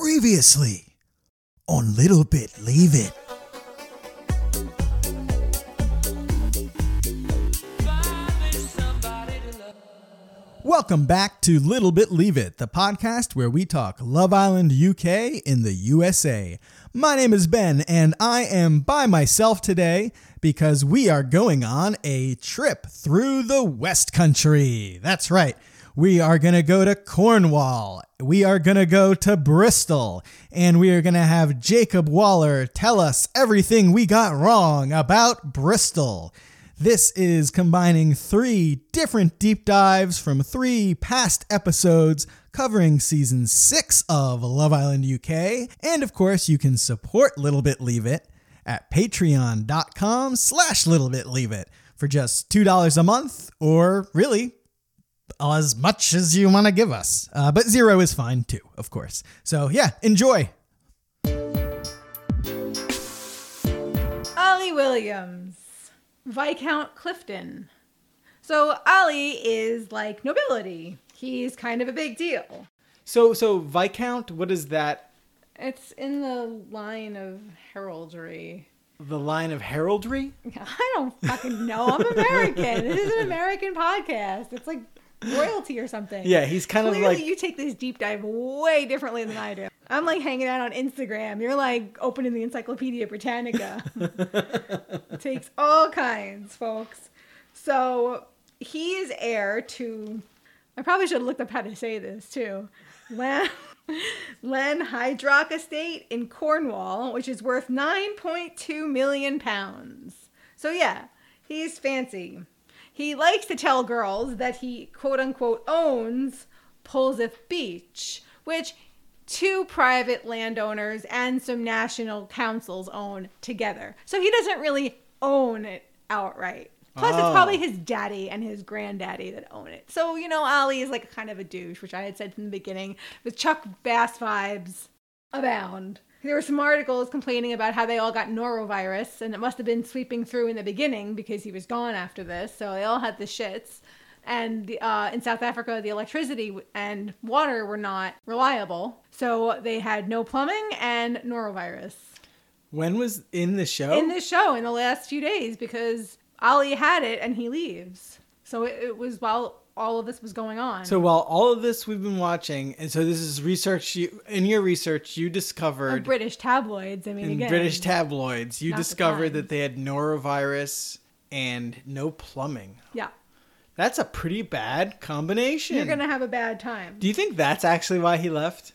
Previously on Little Bit Leave It. Welcome back to Little Bit Leave It, the podcast where we talk Love Island UK in the USA. My name is Ben, and I am by myself today because we are going on a trip through the West Country. That's right. We are going to go to Cornwall. We are going to go to Bristol. And we are going to have Jacob Waller tell us everything we got wrong about Bristol. This is combining three different deep dives from three past episodes covering season six of Love Island UK. And of course, you can support Little Bit Leave It at patreon.com slash little bit leave it for just $2 a month or really as much as you want to give us. Uh, but zero is fine too, of course. So yeah, enjoy. Ollie Williams, Viscount Clifton. So Ollie is like nobility. He's kind of a big deal. So so Viscount, what is that? It's in the line of heraldry. The line of heraldry? I don't fucking know. I'm American. this is an American podcast. It's like royalty or something. Yeah, he's kind Clearly, of like clearly you take this deep dive way differently than I do. I'm like hanging out on Instagram. You're like opening the Encyclopedia Britannica. it takes all kinds, folks. So he is heir to. I probably should have looked up how to say this too. Len, Len Hydrock Estate in Cornwall, which is worth 9.2 million pounds. So yeah, he's fancy. He likes to tell girls that he quote unquote owns Polzeath Beach, which two private landowners and some national councils own together. So he doesn't really own it outright. Plus, it's Oh. probably his daddy and his granddaddy that own it. So, you know, Ollie is like kind of a douche, which I had said from the beginning, with Chuck Bass vibes abound. There were some articles complaining about how they all got norovirus, and it must have been sweeping through in the beginning because he was gone after this. So they all had the shits. And the, uh, in South Africa, the electricity and water were not reliable. So they had no plumbing and norovirus when was in the show? in the show in the last few days because Ollie had it and he leaves. So it, it was while all of this was going on. so while all of this we've been watching, and so this is research you in your research you discovered British tabloids. I mean, in again, British tabloids, you not the discovered that they had norovirus and no plumbing. yeah, That's a pretty bad combination. you're gonna have a bad time. Do you think that's actually why he left?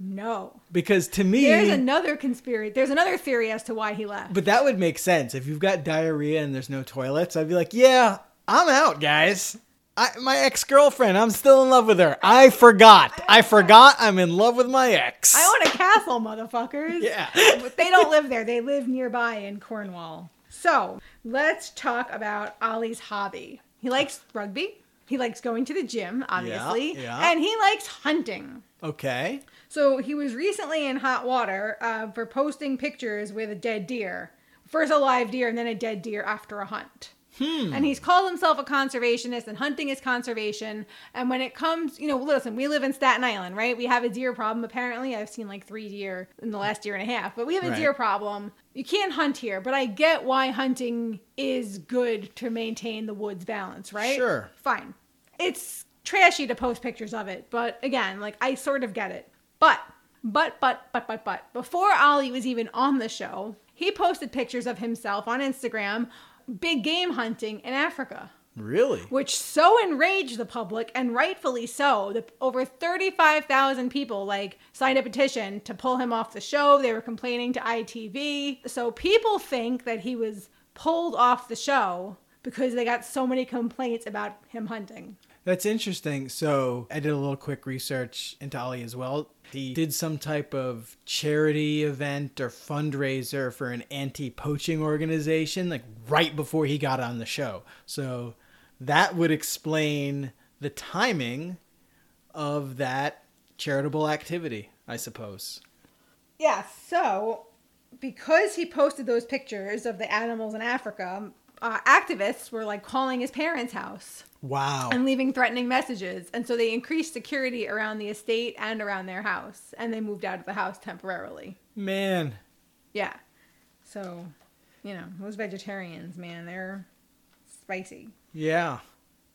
No, Because to me, there's another conspiracy. There's another theory as to why he left. But that would make sense if you've got diarrhea and there's no toilets. I'd be like, yeah, I'm out, guys. I, my ex girlfriend, I'm still in love with her. I forgot. I forgot I'm in love with my ex. I own a castle, motherfuckers. Yeah. but they don't live there. They live nearby in Cornwall. So let's talk about Ollie's hobby. He likes rugby. He likes going to the gym, obviously, yeah. and he likes hunting. okay. So he was recently in hot water uh, for posting pictures with a dead deer. First a live deer and then a dead deer after a hunt. Hmm. And he's called himself a conservationist, and hunting is conservation. And when it comes, you know, listen, we live in Staten Island, right? We have a deer problem. Apparently, I've seen like three deer in the last year and a half, but we have a Right. deer problem. You can't hunt here, but I get why hunting is good to maintain the woods balance, right? Sure. Fine. It's trashy to post pictures of it, but again, like I sort of get it. But, but, but, but, but, but, before Ollie was even on the show, he posted pictures of himself on Instagram big game hunting in Africa, Really? which so enraged the public, and rightfully so. The, over 35,000 people like signed a petition to pull him off the show. They were complaining to ITV. So people think that he was pulled off the show because they got so many complaints about him hunting. That's interesting. So I did a little quick research into Ollie as well. He did some type of charity event or fundraiser for an anti-poaching organization, like right before he got on the show. So that would explain the timing of that charitable activity, I suppose. Yeah, so because he posted those pictures of the animals in Africa, uh, activists were like calling his parents' house Wow. and leaving threatening messages. And so they increased security around the estate and around their house. And they moved out of the house temporarily. Man. Yeah. So, you know, those vegetarians, man, they're spicy. Yeah.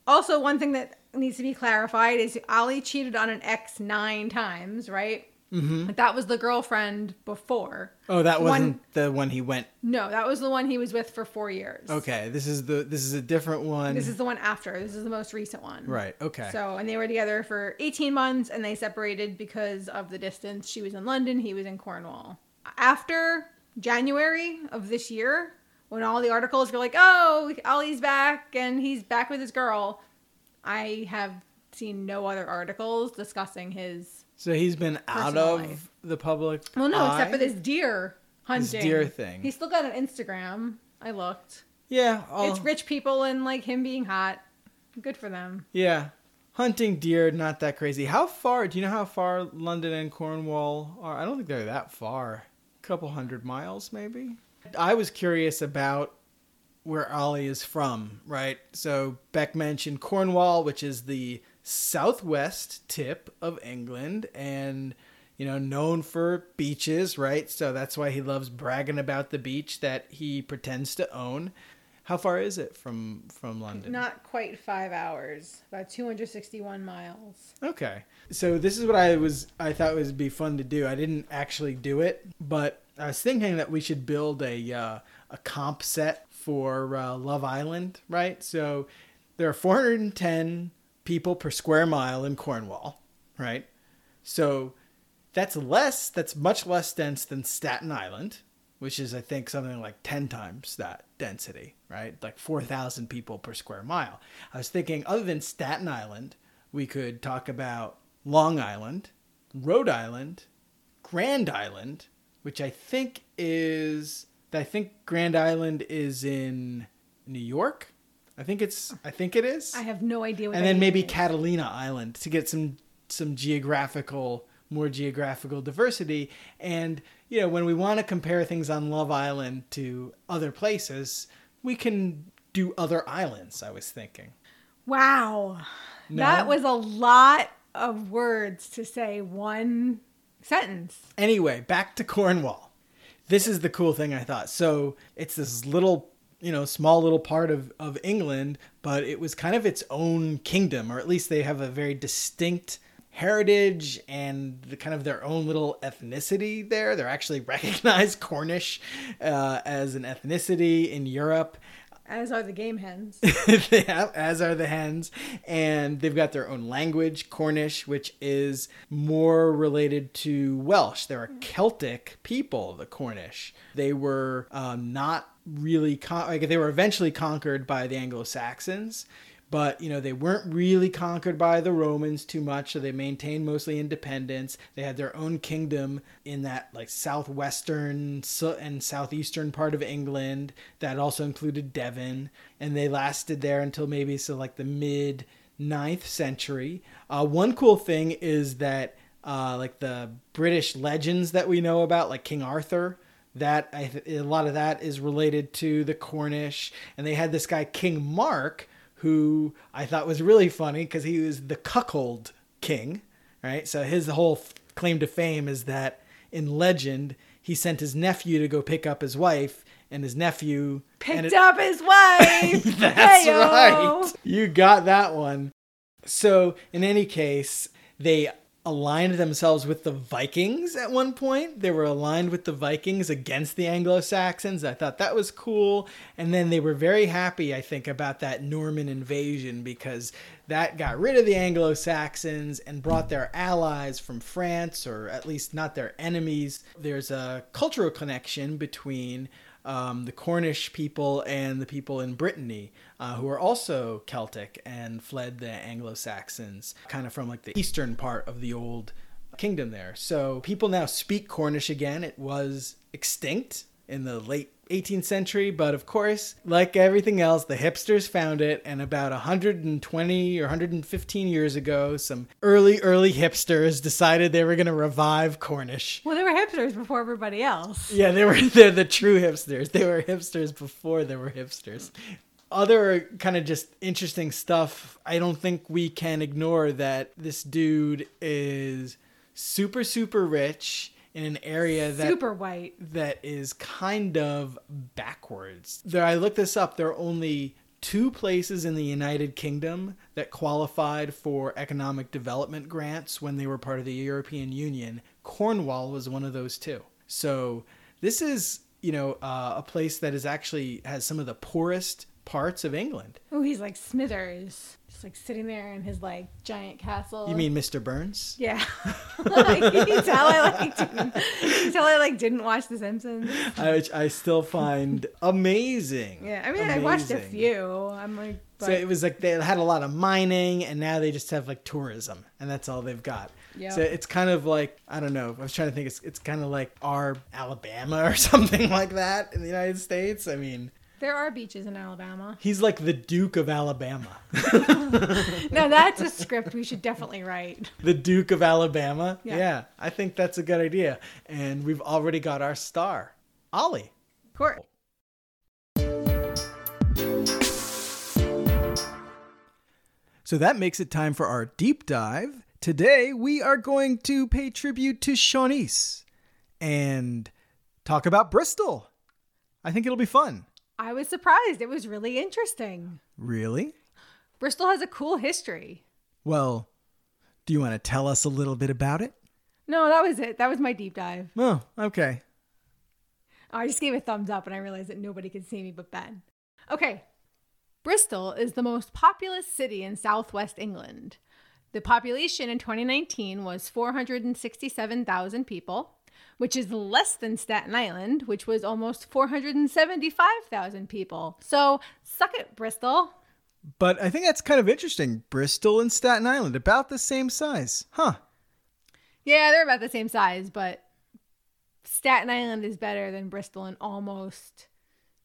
Also, one thing that needs to be clarified is Ollie cheated on an ex nine times, right? Mm-hmm. That was the girlfriend before. Oh, that One- wasn't the one he went. No, that was the one he was with for four years. Okay, this is the this is a different one. This is the one after. This is the most recent one. right. Okay. So, and they were together for 18 months and they separated because of the distance. She was in London, he was in Cornwall. After January of this year, when all the articles were like, oh, Ollie's back and he's back with his girl, I have seen no other articles discussing his. So he's been out Personal of life. the public. Well, no, except for this deer hunting. This deer thing. He's still got an Instagram. I looked. Yeah. I'll- It's rich people and like him being hot. Good for them. Yeah. Hunting deer, not that crazy. How far? Do you know how far London and Cornwall are? I don't think they're that far. A couple hundred miles, maybe. I was curious about where Ollie is from, right? So Beck mentioned Cornwall, which is the southwest tip of England and you know known for beaches, right? So that's why he loves bragging about the beach that he pretends to own. How far is it from from London? Not quite five hours, about 261 miles. Okay. So this is what I was I thought would be fun to do. I didn't actually do it, but I was thinking that we should build a uh, a comp set for uh, Love Island, right? So there are 410 people per square mile in Cornwall, right? So that's less that's much less dense than Staten Island, which is I think something like 10 times that density, right? Like 4,000 people per square mile. I was thinking other than Staten Island, we could talk about Long Island, Rhode Island, Grand Island, which I think is I think Grand Island is in New York. I think it's I think it is I have no idea what and then maybe. Catalina Island to get some some geographical more geographical diversity and you know when we want to compare things on Love Island to other places we can do other islands I was thinking Wow. No? That was a lot of words to say one sentence. anyway back to Cornwall this is the cool thing I thought so it's this little you know small little part of of England but it was kind of its own kingdom or at least they have a very distinct heritage and the kind of their own little ethnicity there they're actually recognized Cornish uh, as an ethnicity in Europe As are the game hens. have, as are the hens, and they've got their own language, Cornish, which is more related to Welsh. They're a Celtic people, the Cornish. They were um, not really con- like they were eventually conquered by the Anglo Saxons. But you know they weren't really conquered by the Romans too much, so they maintained mostly independence. They had their own kingdom in that like southwestern so- and southeastern part of England that also included Devon, and they lasted there until maybe so like the mid 9th century. Uh, one cool thing is that uh, like the British legends that we know about, like King Arthur, that I th- a lot of that is related to the Cornish, and they had this guy King Mark who I thought was really funny because he was the cuckold king, right? So his whole f- claim to fame is that in legend he sent his nephew to go pick up his wife, and his nephew Picked it- up his wife. That's Heyo. right. You got that one. So, in any case, they aligned themselves with the Vikings at one point. They were aligned with the Vikings against the Anglo Saxons. I thought that was cool. And then they were very happy, I think, about that Norman invasion because that got rid of the Anglo Saxons and brought their allies from France, or at least not their enemies. There's a cultural connection between um, the Cornish people and the people in Brittany, uh, who are also Celtic and fled the Anglo Saxons, kind of from like the eastern part of the old kingdom there. So people now speak Cornish again. It was extinct in the late 18th century, but of course, like everything else, the hipsters found it. And about 120 or 115 years ago, some early, early hipsters decided they were going to revive Cornish. Well, they were hipsters before everybody else. Yeah, they were they're the true hipsters. They were hipsters before there were hipsters. Other kind of just interesting stuff. I don't think we can ignore that this dude is super super rich in an area that Super white. that is kind of backwards. There, I looked this up. There are only two places in the United Kingdom that qualified for economic development grants when they were part of the European Union. Cornwall was one of those two. So this is, you know, uh, a place that is actually has some of the poorest parts of England. Oh, he's like Smithers, just like sitting there in his like giant castle. You mean Mr. Burns? Yeah. like, can you tell I like didn't, can you tell I like didn't watch The Simpsons? I, I still find amazing. Yeah, I mean I watched a few. I'm like, but So it was like they had a lot of mining, and now they just have like tourism, and that's all they've got. Yep. So it's kind of like I don't know. I was trying to think. It's it's kind of like our Alabama or something like that in the United States. I mean, there are beaches in Alabama. he's like the Duke of Alabama. Now that's a script we should definitely write. the Duke of Alabama. Yeah. Yeah. I think that's a good idea. And we've already got our star, Ollie. Court. So that makes it time for our deep dive. Today we are going to pay tribute to Siânnise and talk about Bristol. I think it'll be fun. I was surprised. It was really interesting. Really? Bristol has a cool history. Well, do you want to tell us a little bit about it? No, that was it. That was my deep dive. Oh, okay. Oh, I just gave a thumbs up and I realized that nobody could see me but Ben. Okay. Bristol is the most populous city in southwest England. The population in 2019 was 467,000 people, which is less than Staten Island, which was almost 475,000 people. So, suck it, Bristol. But I think that's kind of interesting. Bristol and Staten Island, about the same size. Huh. Yeah, they're about the same size, but Staten Island is better than Bristol in almost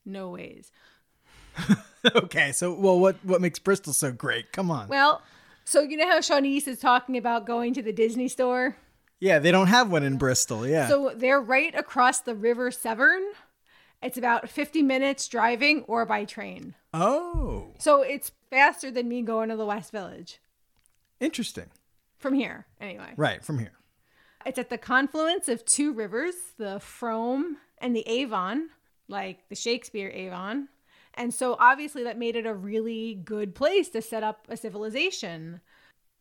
no ways. okay, so well what what makes Bristol so great? Come on. Well, so you know how Siânnise is talking about going to the Disney store? Yeah, they don't have one in Bristol. Yeah. So they're right across the River Severn. It's about 50 minutes driving or by train. oh, So it's faster than me going to the West Village interesting. from here, anyway. Right, from here. It's at the confluence of two rivers, the Frome and the Avon, like the Shakespeare Avon. And so obviously that made it a really good place to set up a civilization.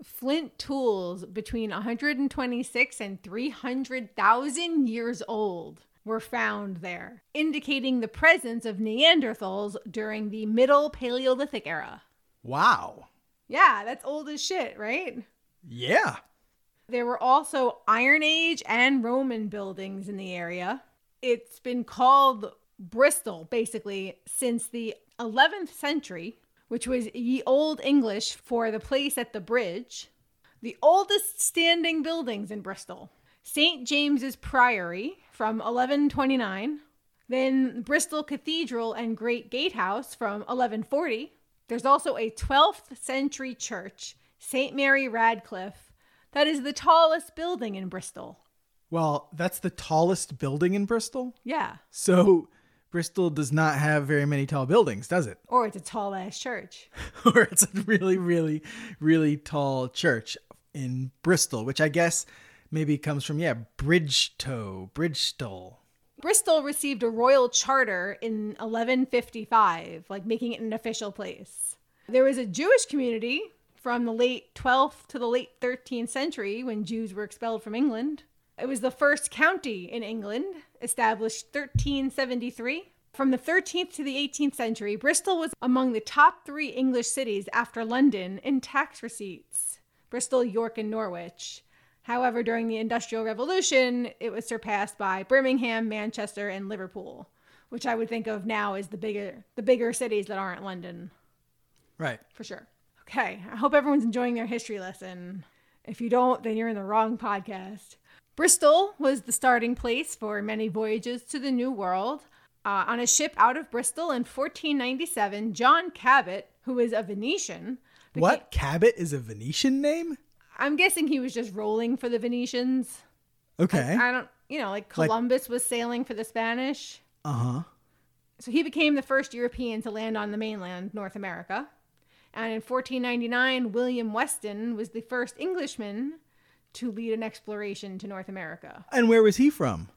Flint tools between 126 and 300,000 years old were found there, indicating the presence of Neanderthals during the Middle Paleolithic era. Wow. Yeah, that's old as shit, right? Yeah. There were also Iron Age and Roman buildings in the area. It's been called Bristol basically since the 11th century, which was Ye Old English for the place at the bridge. The oldest standing buildings in Bristol St. James's Priory from 1129, then Bristol Cathedral and Great Gatehouse from 1140. There's also a 12th century church, St. Mary Redcliffe, that is the tallest building in Bristol. Well, that's the tallest building in Bristol. Yeah. So Bristol does not have very many tall buildings, does it? Or it's a tall ass church. or it's a really, really, really tall church in Bristol, which I guess maybe comes from yeah, Bridgetoe, Bridgestone. Bristol received a royal charter in 1155, like making it an official place. There was a Jewish community from the late 12th to the late 13th century when Jews were expelled from England. It was the first county in England, established 1373. From the 13th to the 18th century, Bristol was among the top three English cities after London in tax receipts Bristol, York, and Norwich. However, during the Industrial Revolution, it was surpassed by Birmingham, Manchester, and Liverpool, which I would think of now as the bigger the bigger cities that aren't London, Right. for sure. Okay, I hope everyone's enjoying their history lesson. If you don't, then you're in the wrong podcast. Bristol was the starting place for many voyages to the New World. Uh, on a ship out of Bristol in 1497, John Cabot, who is a Venetian, became- What? Cabot is a Venetian name? I'm guessing he was just rolling for the Venetians. Okay. I don't, you know, like Like- Columbus was sailing for the Spanish. Uh huh. So he became the first European to land on the mainland, North America. And in 1499, William Weston was the first Englishman to lead an exploration to North America. And where was he from?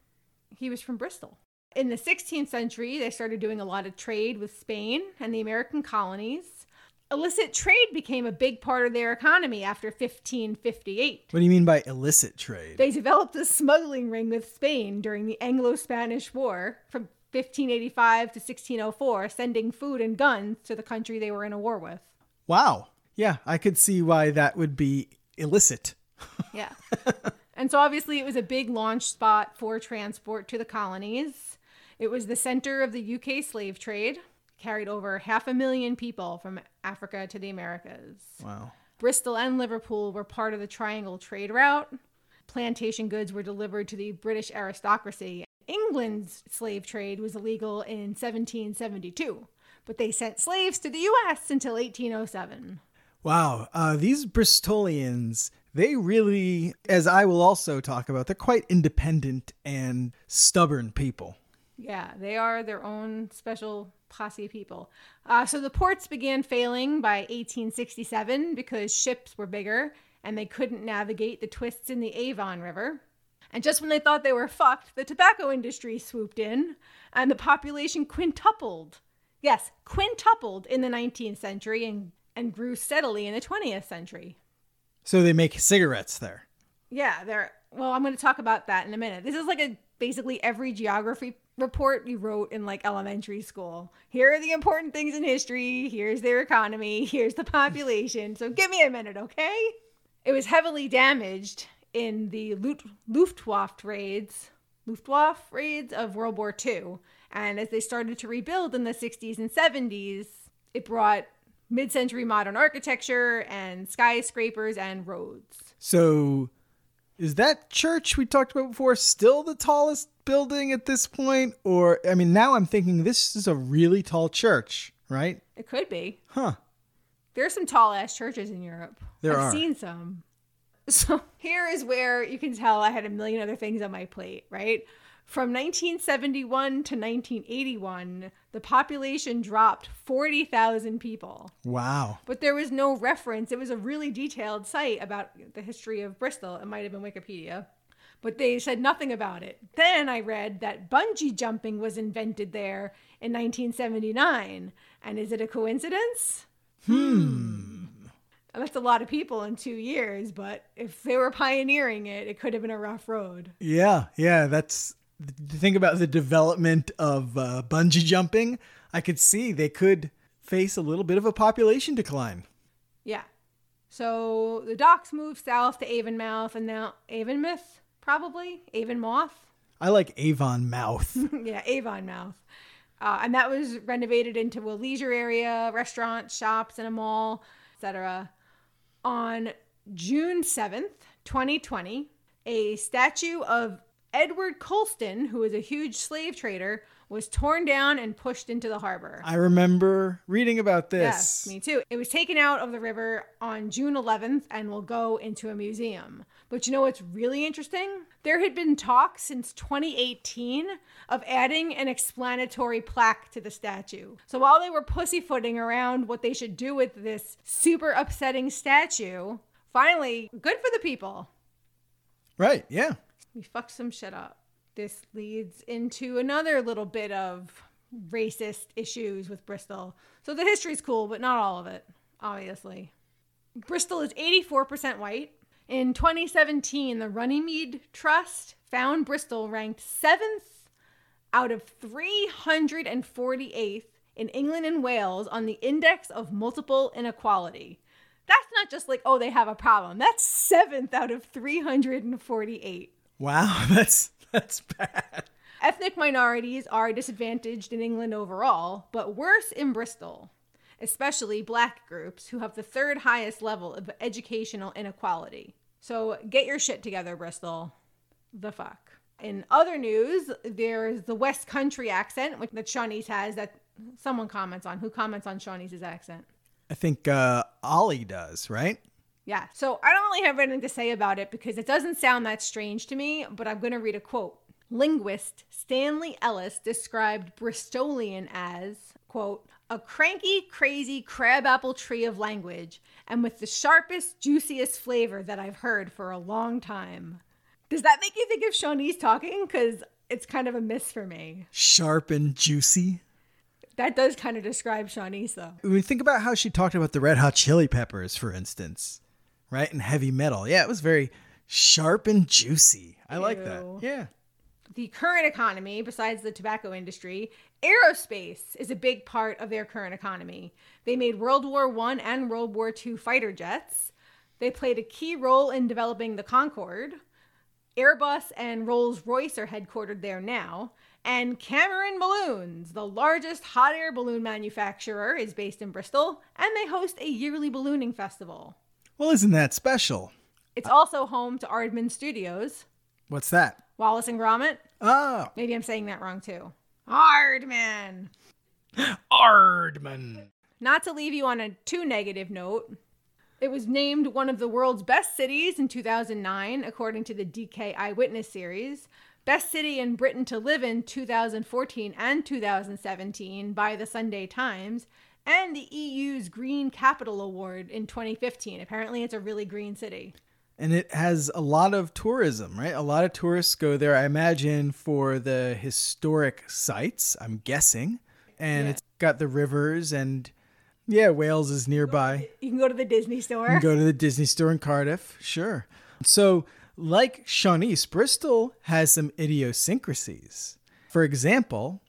He was from Bristol. In the 16th century, they started doing a lot of trade with Spain and the American colonies. Illicit trade became a big part of their economy after 1558. What do you mean by illicit trade? They developed a smuggling ring with Spain during the Anglo Spanish War from 1585 to 1604, sending food and guns to the country they were in a war with. wow. Yeah, I could see why that would be illicit. Yeah. and so obviously it was a big launch spot for transport to the colonies. It was the center of the UK slave trade, carried over half a million people from Africa to the Americas. Wow. Bristol and Liverpool were part of the Triangle trade route. Plantation goods were delivered to the British aristocracy. England's slave trade was illegal in 1772, but they sent slaves to the US until 1807. Wow. Uh, these Bristolians, they really, as I will also talk about, they're quite independent and stubborn people. Yeah, they are their own special posse people. Uh, so the ports began failing by 1867 because ships were bigger and they couldn't navigate the twists in the Avon River. And just when they thought they were fucked, the tobacco industry swooped in and the population quintupled. Yes, quintupled in the 19th century and, and grew steadily in the 20th century. So they make cigarettes there. Yeah, they're well, I'm going to talk about that in a minute. This is like a basically every geography report you wrote in like elementary school. Here are the important things in history, here's their economy, here's the population. So give me a minute, okay? It was heavily damaged in the Luftwaffe raids, Luftwaffe raids of World War II. And as they started to rebuild in the 60s and 70s, it brought mid-century modern architecture and skyscrapers and roads. So is that church we talked about before still the tallest building at this point? Or, I mean, now I'm thinking this is a really tall church, right? It could be. Huh. There's some tall ass churches in Europe. There I've are. seen some. So here is where you can tell I had a million other things on my plate, right? From 1971 to 1981, the population dropped 40,000 people. Wow. But there was no reference. It was a really detailed site about the history of Bristol. It might have been Wikipedia. But they said nothing about it. Then I read that bungee jumping was invented there in 1979. And is it a coincidence? Hmm. That's a lot of people in two years, but if they were pioneering it, it could have been a rough road. Yeah, yeah, that's think about the development of uh, bungee jumping. I could see they could face a little bit of a population decline. Yeah. So the docks moved south to Avonmouth and now Avonmouth, probably Avonmouth. I like Avon Mouth. yeah, Avonmouth. Uh, and that was renovated into a leisure area, restaurants, shops, and a mall, etc. On June 7th, 2020, a statue of Edward Colston, who was a huge slave trader, was torn down and pushed into the harbor. I remember reading about this. Yes, me too. It was taken out of the river on June 11th and will go into a museum. But you know what's really interesting? There had been talk since 2018 of adding an explanatory plaque to the statue. So while they were pussyfooting around what they should do with this super upsetting statue, finally, good for the people. Right, yeah. We fucked some shit up. This leads into another little bit of racist issues with Bristol. So the history's cool, but not all of it, obviously. Bristol is 84% white. In 2017, the Runnymede Trust found Bristol ranked seventh out of 348th in England and Wales on the Index of Multiple Inequality. That's not just like, oh, they have a problem. That's seventh out of 348. Wow, that's that's bad. Ethnic minorities are disadvantaged in England overall, but worse in Bristol, especially black groups who have the third highest level of educational inequality. So get your shit together, Bristol. The fuck. In other news, there's the West Country accent, which that Siânnise has that someone comments on. Who comments on Siânnise accent? I think uh, Ollie does, right? Yeah. So I don't really have anything to say about it because it doesn't sound that strange to me, but I'm going to read a quote. Linguist Stanley Ellis described Bristolian as, quote, a cranky, crazy crabapple tree of language and with the sharpest, juiciest flavor that I've heard for a long time. Does that make you think of Siânnise talking? Because it's kind of a miss for me. Sharp and juicy. That does kind of describe Siânnise, though. When we think about how she talked about the Red Hot Chili Peppers, for instance, right? And heavy metal. Yeah, it was very sharp and juicy. I like that. Yeah. the current economy, besides the tobacco industry, aerospace is a big part of their current economy. They made World War One and World War II fighter jets. They played a key role in developing the Concorde. Airbus and Rolls Royce are headquartered there now. And Cameron Balloons, the largest hot air balloon manufacturer, is based in Bristol, and they host a yearly ballooning festival. Well, isn't that special? It's also home to Aardman Studios, What's that? Wallace and Gromit. Oh, Maybe I'm saying that wrong too. Hardman. Ardman. Not to leave you on a too negative note, it was named one of the world's best cities in 2009, according to the DK Eyewitness series. Best city in Britain to live in 2014 and 2017 by the Sunday Times, and the EU's Green Capital Award in 2015. Apparently, it's a really green city. And it has a lot of tourism, right? A lot of tourists go there, I imagine, for the historic sites, I'm guessing. And Yeah. it's got the rivers and yeah, Wales is nearby. You can go to the Disney store. You can go to the Disney store in Cardiff, sure. So, like Siânnise, Bristol has some idiosyncrasies. For example,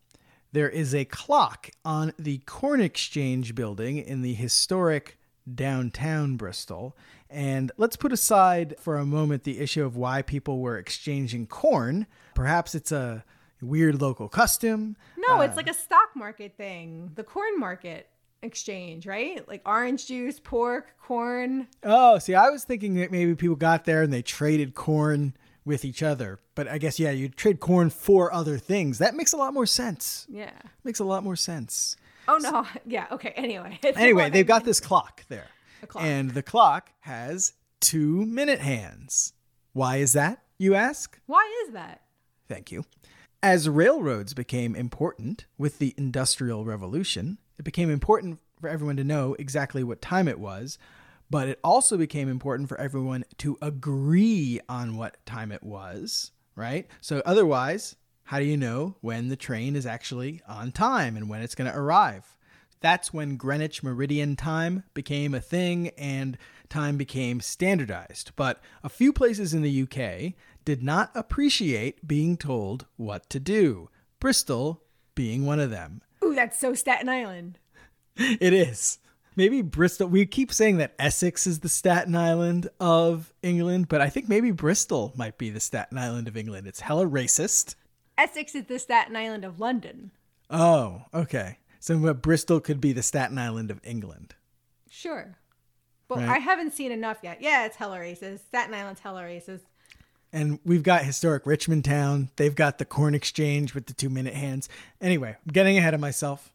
there is a clock on the Corn Exchange building in the historic downtown Bristol. And let's put aside for a moment the issue of why people were exchanging corn. Perhaps it's a weird local custom. No, it's uh, like a stock market thing. The corn market exchange, right? Like orange juice, pork, corn. Oh, see, I was thinking that maybe people got there and they traded corn with each other. But I guess, yeah, you trade corn for other things. That makes a lot more sense. Yeah. Makes a lot more sense. Oh no. Yeah. Okay. Anyway. Anyway, they've got this clock there. A clock. And the clock has two minute hands. Why is that, you ask? Why is that? Thank you. As railroads became important with the Industrial Revolution, it became important for everyone to know exactly what time it was, but it also became important for everyone to agree on what time it was, right? So otherwise, how do you know when the train is actually on time and when it's going to arrive? That's when Greenwich Meridian Time became a thing and time became standardized. But a few places in the UK did not appreciate being told what to do, Bristol being one of them. Ooh, that's so Staten Island. It is. Maybe Bristol, we keep saying that Essex is the Staten Island of England, but I think maybe Bristol might be the Staten Island of England. It's hella racist. Essex is the Staten Island of London. Oh, okay. So Bristol could be the Staten Island of England. Sure. But Right. I haven't seen enough yet. Yeah, it's hella racist. Staten Island's hella racist. And we've got historic Richmond Town. They've got the corn exchange with the two minute hands. Anyway, I'm getting ahead of myself.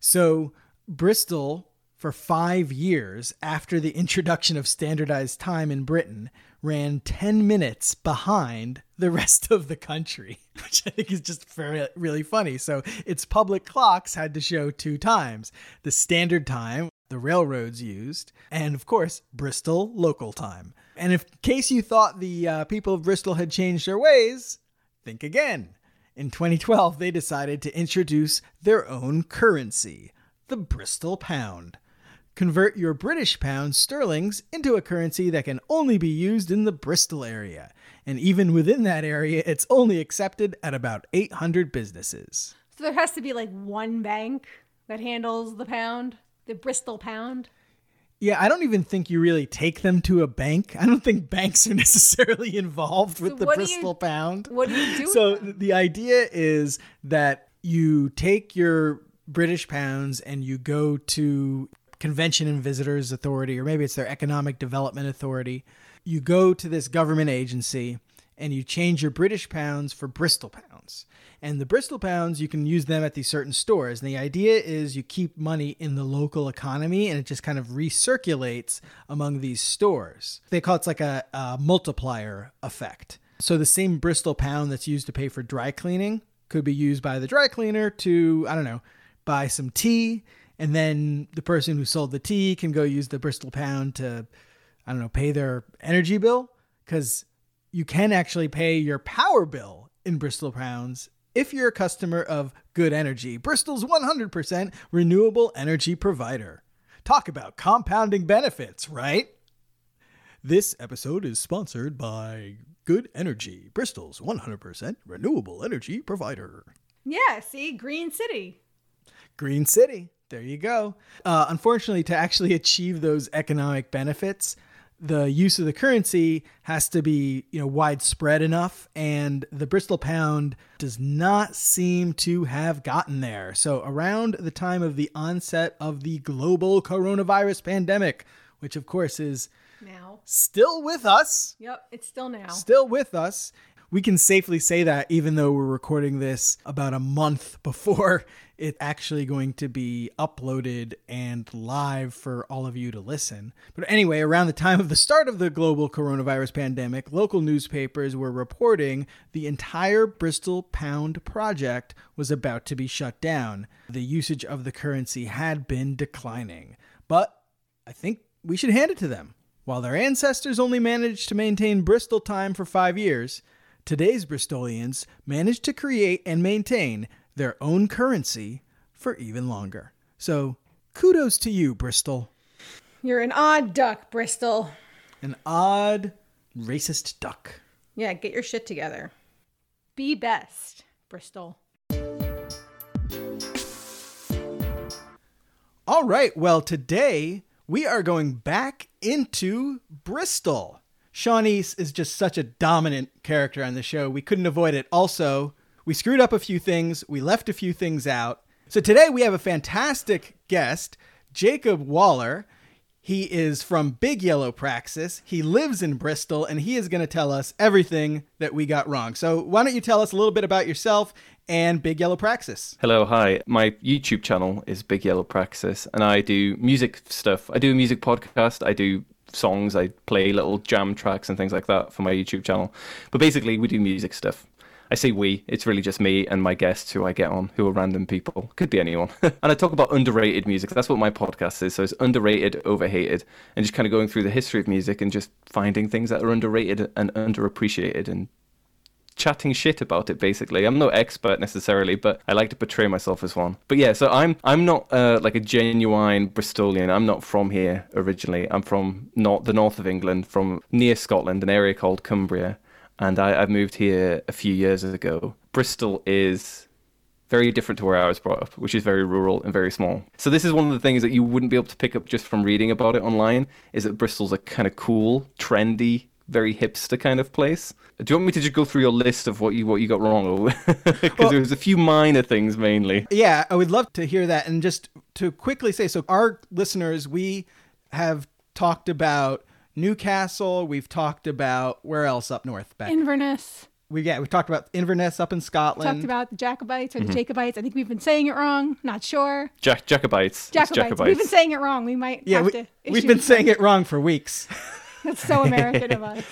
So, Bristol, for five years after the introduction of standardized time in Britain, ran 10 minutes behind the rest of the country, which I think is just very, really funny. So, its public clocks had to show two times the standard time the railroads used, and of course, Bristol local time. And if, in case you thought the uh, people of Bristol had changed their ways, think again. In 2012, they decided to introduce their own currency, the Bristol pound. Convert your British pounds sterlings into a currency that can only be used in the Bristol area. And even within that area, it's only accepted at about 800 businesses. So there has to be like one bank that handles the pound, the Bristol pound. Yeah, I don't even think you really take them to a bank. I don't think banks are necessarily involved with So the do you- Bristol pound. What do you do? So the idea is that you take your British pounds and you go to Convention and Visitors Authority, or maybe it's their Economic Development Authority. You go to this government agency and you change your British pounds for Bristol pounds. And the Bristol pounds, you can use them at these certain stores. And the idea is you keep money in the local economy and it just kind of recirculates among these stores. They call it like a, a multiplier effect. So the same Bristol pound that's used to pay for dry cleaning could be used by the dry cleaner to, I don't know, buy some tea. And then the person who sold the tea can go use the Bristol pound to, I don't know, pay their energy bill. Because you can actually pay your power bill in Bristol pounds if you're a customer of Good Energy, Bristol's 100% renewable energy provider. Talk about compounding benefits, right? This episode is sponsored by Good Energy, Bristol's 100% renewable energy provider. Yeah, see, Green City. Green City. There you go. Uh, unfortunately, to actually achieve those economic benefits, the use of the currency has to be you know widespread enough and the bristol pound does not seem to have gotten there so around the time of the onset of the global coronavirus pandemic which of course is Now. still with us Yep, it's still now. still with us we can safely say that even though we're recording this about a month before it's actually going to be uploaded and live for all of you to listen. But anyway, around the time of the start of the global coronavirus pandemic, local newspapers were reporting the entire Bristol Pound project was about to be shut down. The usage of the currency had been declining. But I think we should hand it to them. While their ancestors only managed to maintain Bristol time for five years, today's Bristolians managed to create and maintain their own currency for even longer. So, kudos to you, Bristol. You're an odd duck, Bristol. An odd, racist duck. Yeah, get your shit together. Be best, Bristol. All right, well, today we are going back into Bristol. Siânnise is just such a dominant character on the show. We couldn't avoid it. Also, we screwed up a few things, we left a few things out. So today we have a fantastic guest, Jacob Waller. He is from Big Yellow Praxis. He lives in Bristol and he is going to tell us everything that we got wrong. So, why don't you tell us a little bit about yourself and Big Yellow Praxis? Hello, hi. My YouTube channel is Big Yellow Praxis, and I do music stuff. I do a music podcast. I do songs. I play little jam tracks and things like that for my YouTube channel. But basically, we do music stuff. I say we, it's really just me and my guests who I get on, who are random people. Could be anyone. and I talk about underrated music. That's what my podcast is. So it's underrated, overhated, and just kind of going through the history of music and just finding things that are underrated and underappreciated and chatting shit about it basically i'm no expert necessarily but i like to portray myself as one but yeah so i'm i'm not uh, like a genuine bristolian i'm not from here originally i'm from not the north of england from near scotland an area called cumbria and I, I moved here a few years ago bristol is very different to where I was brought up, which is very rural and very small. So this is one of the things that you wouldn't be able to pick up just from reading about it online. Is that Bristol's a kind of cool, trendy, very hipster kind of place. Do you want me to just go through your list of what you what you got wrong? Because Well- there was a few minor things mainly. Yeah, I would love to hear that. And just to quickly say so, our listeners, we have talked about Newcastle. We've talked about where else up north? Beck? Inverness. we yeah, we talked about Inverness up in Scotland. Talked about the Jacobites or Mm-hmm. the Jacobites. I think we've been saying it wrong. Not sure. Jack Jacobites. It's Jacobites. We've been saying it wrong. We might yeah, have we, to. we've been saying it wrong for weeks. That's so American of us.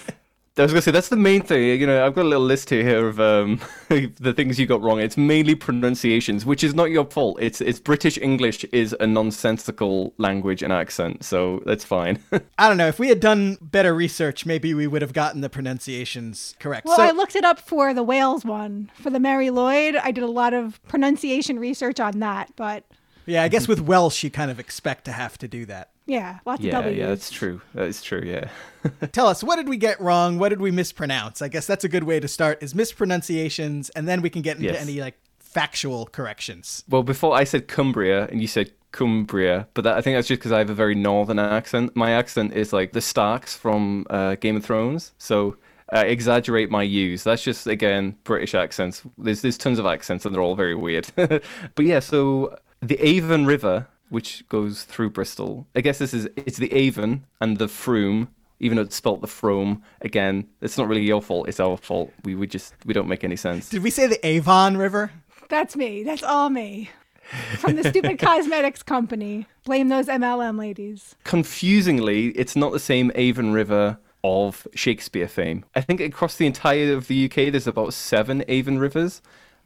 I was gonna say that's the main thing. You know, I've got a little list here, here of um, the things you got wrong. It's mainly pronunciations, which is not your fault. It's it's British English is a nonsensical language and accent, so that's fine. I don't know. If we had done better research, maybe we would have gotten the pronunciations correct. Well, so, I looked it up for the Wales one. For the Mary Lloyd, I did a lot of pronunciation research on that. But yeah, I guess with Welsh, you kind of expect to have to do that. yeah, lots of yeah, W's. yeah, that's true. That is true. Yeah. Tell us, what did we get wrong? What did we mispronounce? I guess that's a good way to start is mispronunciations, and then we can get into Yes. any like factual corrections. Well, before I said Cumbria and you said Cumbria, but that, I think that's just because I have a very northern accent. My accent is like the Starks from uh, Game of Thrones, so uh, exaggerate my U's. That's just again British accents. There's there's tons of accents and they're all very weird. but yeah, so the Avon River, which goes through Bristol. I guess this is it's the Avon and the Froome. even though it's spelt the Frome. Again, it's not really your fault; it's our fault. We we just we don't make any sense. Did we say the Avon River? That's me. That's all me. From the stupid cosmetics company. Blame those MLM ladies. Confusingly, it's not the same Avon River of Shakespeare fame. I think across the entire of the UK, there's about seven Avon rivers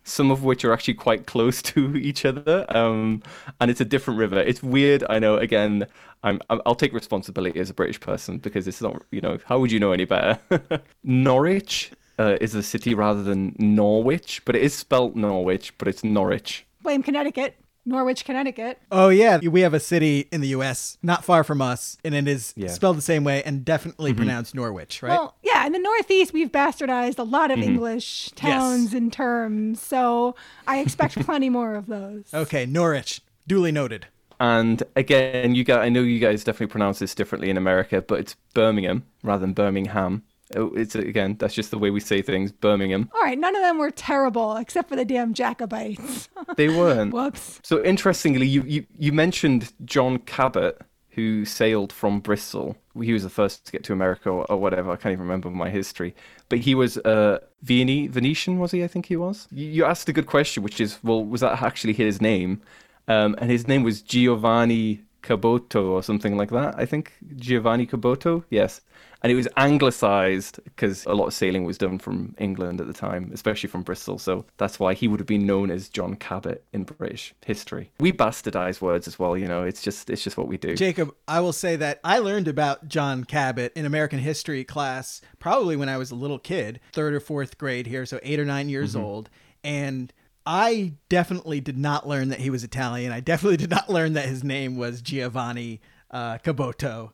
some of which are actually quite close to each other. Um, and it's a different river. It's weird. I know. Again, I'm, I'll take responsibility as a British person because it's not. You know, how would you know any better? Norwich uh, is a city rather than Norwich, but it is spelt Norwich, but it's Norwich. Blame Connecticut. Norwich, Connecticut. Oh yeah, we have a city in the U.S. not far from us, and it is Yeah. spelled the same way and definitely pronounced Norwich, right? Well, yeah, in the Northeast, we've bastardized a lot Mm-hmm. of English towns and terms, so I expect plenty more of those. okay, Norwich, duly noted. And again, you guys, I know you guys definitely pronounce this differently in America, but it's Birmingham rather than Birmingham. Oh, It's again, that's just the way we say things. Birmingham. All right, none of them were terrible except for the damn Jacobites. They weren't. Whoops. So interestingly, you, you, you mentioned John Cabot, who sailed from Bristol. He was the first to get to America or, or whatever. I can't even remember my history. But he was uh, Viennese, Venetian, was he? I think he was. You, asked a good question, which is, well, was that actually his name? Um, and his name was Giovanni Caboto or something like that. I think Giovanni Caboto. Yes. And it was anglicized because a lot of sailing was done from England at the time, especially from Bristol. So that's why he would have been known as John Cabot in British history. We bastardize words as well, you know. It's just it's just what we do. Jacob, I will say that I learned about John Cabot in American history class probably when I was a little kid, third or fourth grade here, so eight or nine years old. And I definitely did not learn that he was Italian. I definitely did not learn that his name was Giovanni uh, Caboto.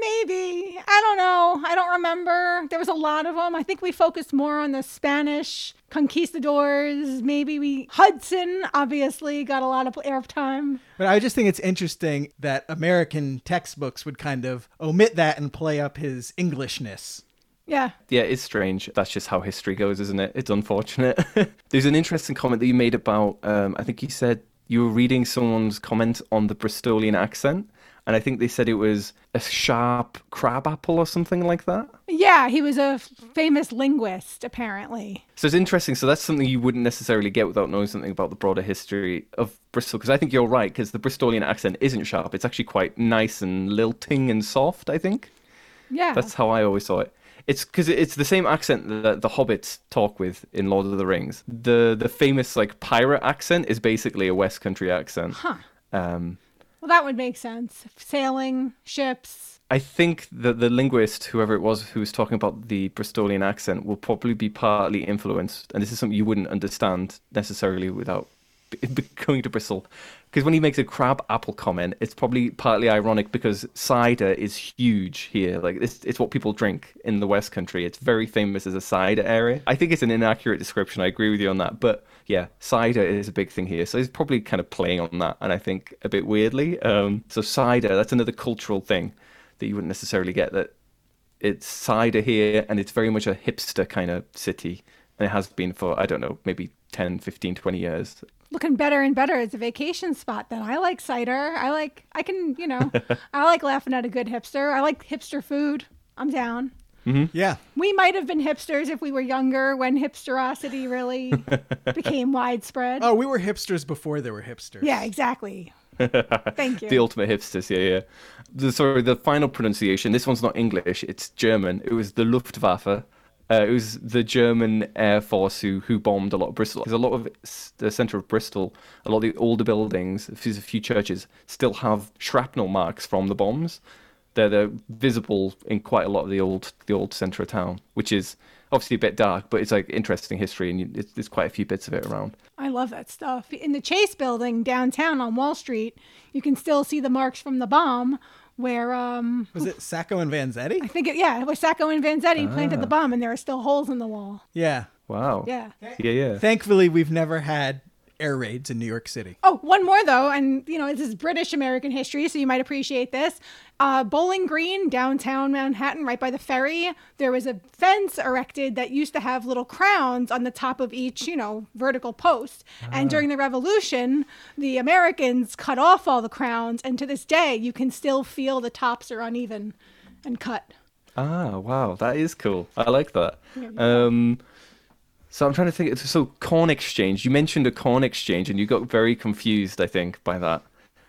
Maybe. I don't know. I don't remember. There was a lot of them. I think we focused more on the Spanish conquistadors. Maybe we. Hudson, obviously, got a lot of airtime. But I just think it's interesting that American textbooks would kind of omit that and play up his Englishness. Yeah. Yeah, it's strange. That's just how history goes, isn't it? It's unfortunate. There's an interesting comment that you made about, um, I think you said you were reading someone's comment on the Bristolian accent, and I think they said it was a sharp crab apple or something like that. Yeah, he was a f- famous linguist, apparently. So it's interesting. So that's something you wouldn't necessarily get without knowing something about the broader history of Bristol. Because I think you're right, because the Bristolian accent isn't sharp. It's actually quite nice and lilting and soft, I think. Yeah. That's how I always saw it. It's because it's the same accent that the hobbits talk with in Lord of the Rings. The the famous like pirate accent is basically a West Country accent. Huh. Um, Well, that would make sense. Sailing, ships. I think that the linguist, whoever it was who was talking about the Bristolian accent, will probably be partly influenced, and this is something you wouldn't understand necessarily without going to Bristol. Because when he makes a crab apple comment, it's probably partly ironic because cider is huge here. Like it's, it's what people drink in the West Country. It's very famous as a cider area. I think it's an inaccurate description. I agree with you on that. But yeah, cider is a big thing here. So he's probably kind of playing on that, and I think a bit weirdly. Um, so cider, that's another cultural thing that you wouldn't necessarily get. That it's cider here, and it's very much a hipster kind of city, and it has been for I don't know, maybe 10, 15, 20 years. Looking better and better as a vacation spot then. I like cider. I like, I can, you know, I like laughing at a good hipster. I like hipster food. I'm down. Yeah. We might have been hipsters if we were younger when hipsterosity really became widespread. Oh, we were hipsters before there were hipsters. Yeah, exactly. Thank you. The ultimate hipsters, yeah, yeah. The, sorry, the final pronunciation. This one's not English; it's German. It was the Luftwaffe. Uh, it was the German Air Force who who bombed a lot of Bristol. Because a lot of the centre of Bristol, a lot of the older buildings, there's a few churches, still have shrapnel marks from the bombs. They're, they're visible in quite a lot of the old the old centre of town, which is obviously a bit dark, but it's like interesting history, and you, it's, there's quite a few bits of it around. I love that stuff. In the Chase building downtown on Wall Street, you can still see the marks from the bomb where um Was it Sacco and Vanzetti? I think it yeah, it was Sacco and Vanzetti planted the bomb and there are still holes in the wall. Yeah. Wow. Yeah. Yeah, yeah. Thankfully, we've never had air raids in New York City. Oh, one more though, and you know this is British American history, so you might appreciate this. Uh, Bowling Green, downtown Manhattan, right by the ferry, there was a fence erected that used to have little crowns on the top of each, you know, vertical post. And during the Revolution, the Americans cut off all the crowns, and to this day, you can still feel the tops are uneven and cut. Ah, wow, that is cool. I like that. Um, so I'm trying to think. So corn exchange. You mentioned a corn exchange, and you got very confused. I think by that,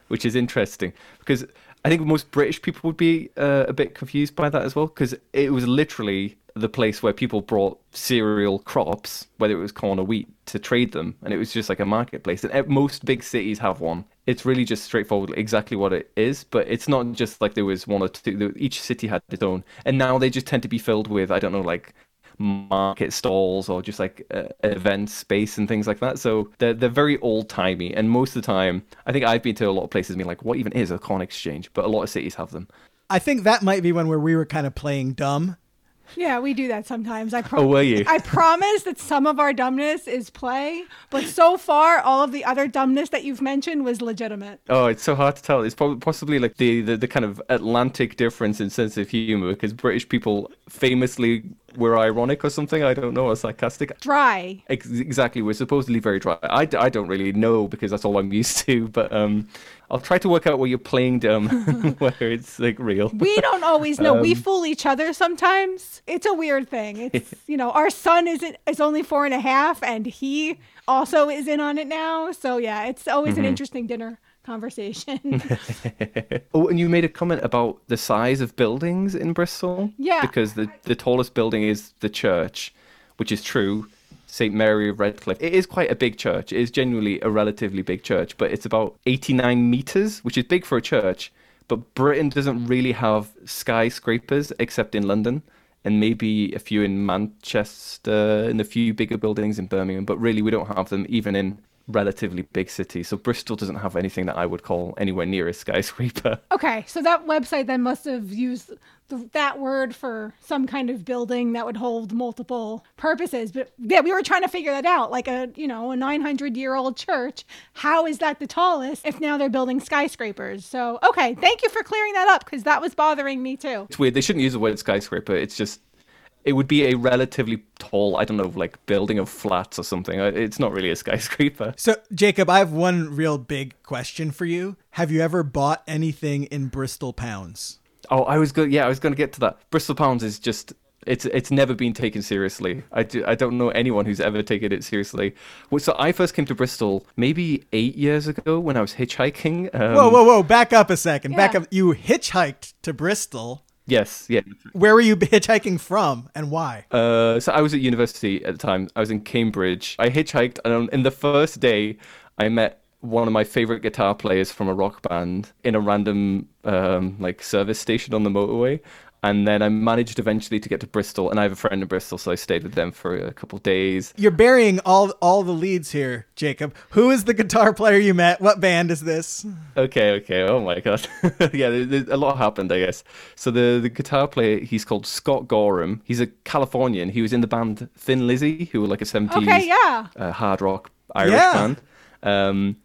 which is interesting because I think most British people would be uh, a bit confused by that as well because it was literally the place where people brought cereal crops, whether it was corn or wheat, to trade them, and it was just like a marketplace. And most big cities have one. It's really just straightforward, exactly what it is. But it's not just like there was one or two. Each city had its own, and now they just tend to be filled with I don't know, like market stalls or just like uh, event space and things like that. So they're they're very old timey, and most of the time, I think I've been to a lot of places and been like, what even is a corn exchange? But a lot of cities have them. I think that might be one where we were kind of playing dumb. Yeah, we do that sometimes. I pro- Oh, were you? I promise that some of our dumbness is play, but so far all of the other dumbness that you've mentioned was legitimate. Oh, it's so hard to tell. It's probably possibly like the, the, the kind of Atlantic difference in sense of humor because British people famously were ironic or something. I don't know, or sarcastic. Dry. Ex- exactly, we're supposedly very dry. I, d- I don't really know because that's all I'm used to, but um, I'll try to work out where you're playing dumb, whether it's like real. We don't always know. we Um, fool each other sometimes. It's a weird thing. It's you know, our son isn't is only four and a half, and he also is in on it now. So yeah, it's always Mm-hmm. an interesting dinner conversation. Oh, and you made a comment about the size of buildings in Bristol. Yeah. Because the, the tallest building is the church, which is true. St. Mary of Redcliffe. It is quite a big church. It is genuinely a relatively big church, but it's about 89 meters, which is big for a church. But Britain doesn't really have skyscrapers except in London and maybe a few in Manchester and a few bigger buildings in Birmingham. But really, we don't have them even in relatively big city. So Bristol doesn't have anything that I would call anywhere near a skyscraper. okay, so that website then must have used the, that word for some kind of building that would hold multiple purposes. But yeah, we were trying to figure that out. Like a you know a 900 year old church, how is that the tallest if now they're building skyscrapers? So okay, thank you for clearing that up because that was bothering me too. It's weird. They shouldn't use the word skyscraper. It's just, it would be a relatively tall, I don't know, like building of flats or something. Uh, It's not really a skyscraper. So, Jacob, I have one real big question for you. Have you ever bought anything in Bristol pounds? Oh, I was good. Yeah, I was going to get to that. Bristol pounds is just. It's it's never been taken seriously. I, do, I don't know anyone who's ever taken it seriously. So I first came to Bristol maybe eight years ago when I was hitchhiking. Um, Whoa, whoa, whoa! Back up a second. Back up. You hitchhiked to Bristol. Yes, yeah. Where were you hitchhiking from, and why? Uh, so I was at university at the time. I was in Cambridge. I hitchhiked, and in the first day, I met one of my favorite guitar players from a rock band in a random um, like service station on the motorway. And then I managed eventually to get to Bristol, and I have a friend in Bristol, so I stayed with them for a couple of days. You're burying all all the leads here, Jacob. Who is the guitar player you met? What band is this? Okay, okay. Oh my god. yeah, there, there- a lot happened, I guess. So the the guitar player, he's called Scott Gorham. He's a Californian. He was in the band Thin Lizzy, who were like a 70s Okay, yeah. uh, hard rock Irish Yeah. band. Um,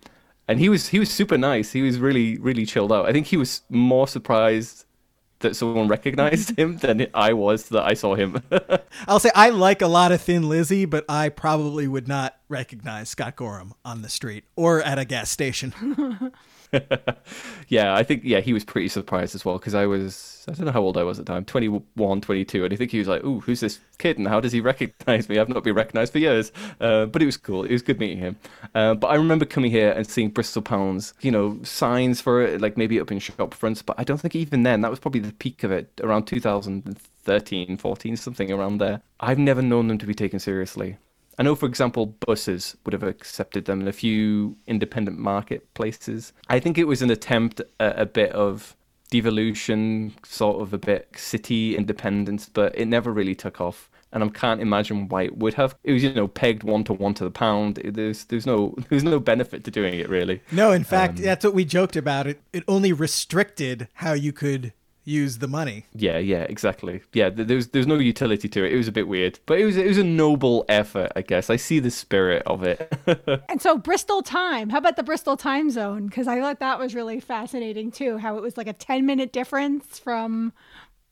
and he was he was super nice. He was really really chilled out. I think he was more surprised that someone recognized him than I was that I saw him. I'll say I like a lot of Thin Lizzy, but I probably would not recognize Scott Gorham on the street or at a gas station. yeah, I think yeah, he was pretty surprised as well because I was I don't know how old I was at the time, 21, 22, and I think he was like, "Ooh, who's this kid and how does he recognize me? I've not been recognized for years." Uh, but it was cool. It was good meeting him. Uh, but I remember coming here and seeing Bristol pounds, you know, signs for it, like maybe up in shop fronts. But I don't think even then that was probably the peak of it around 2013, 14, something around there. I've never known them to be taken seriously. I know, for example, buses would have accepted them in a few independent marketplaces. I think it was an attempt at a bit of devolution, sort of a bit city independence, but it never really took off. And I can't imagine why it would have. It was, you know, pegged one to one to the pound. There's, there's no, there's no benefit to doing it really. No, in fact, um, that's what we joked about. It it only restricted how you could use the money. Yeah, yeah, exactly. Yeah, th- there's there's no utility to it. It was a bit weird, but it was it was a noble effort, I guess. I see the spirit of it. And so Bristol time. How about the Bristol time zone? Because I thought that was really fascinating too. How it was like a ten minute difference from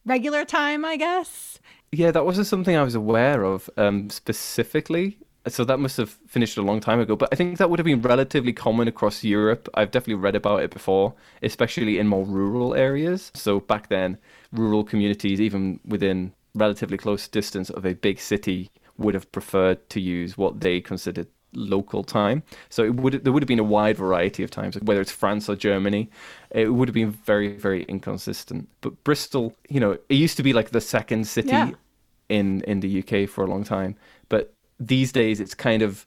regular time, I guess. Yeah, that wasn't something I was aware of um, specifically. So that must have finished a long time ago. But I think that would have been relatively common across Europe. I've definitely read about it before, especially in more rural areas. So back then, rural communities, even within relatively close distance of a big city, would have preferred to use what they considered local time. So it would there would have been a wide variety of times, whether it's France or Germany. It would have been very very inconsistent. But Bristol, you know, it used to be like the second city Yeah. in in the UK for a long time, these days it's kind of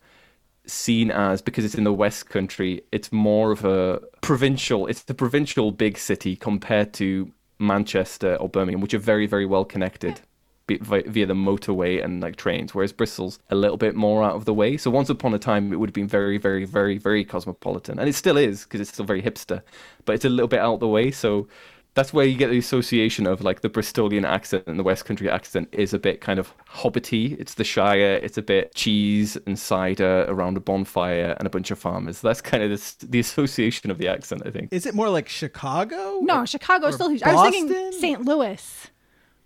seen as because it's in the west country it's more of a provincial it's the provincial big city compared to manchester or birmingham which are very very well connected via the motorway and like trains whereas bristol's a little bit more out of the way. So once upon a time it would have been very very very very cosmopolitan and it still is because it's still very hipster but it's a little bit out of the way. So that's where you get the association of like the Bristolian accent and the West Country accent is a bit kind of hobbity. It's the Shire. It's a bit cheese and cider around a bonfire and a bunch of farmers. That's kind of the, the association of the accent, I think. Is it more like Chicago? No, Or- Chicago's or still huge. I was thinking St. Louis.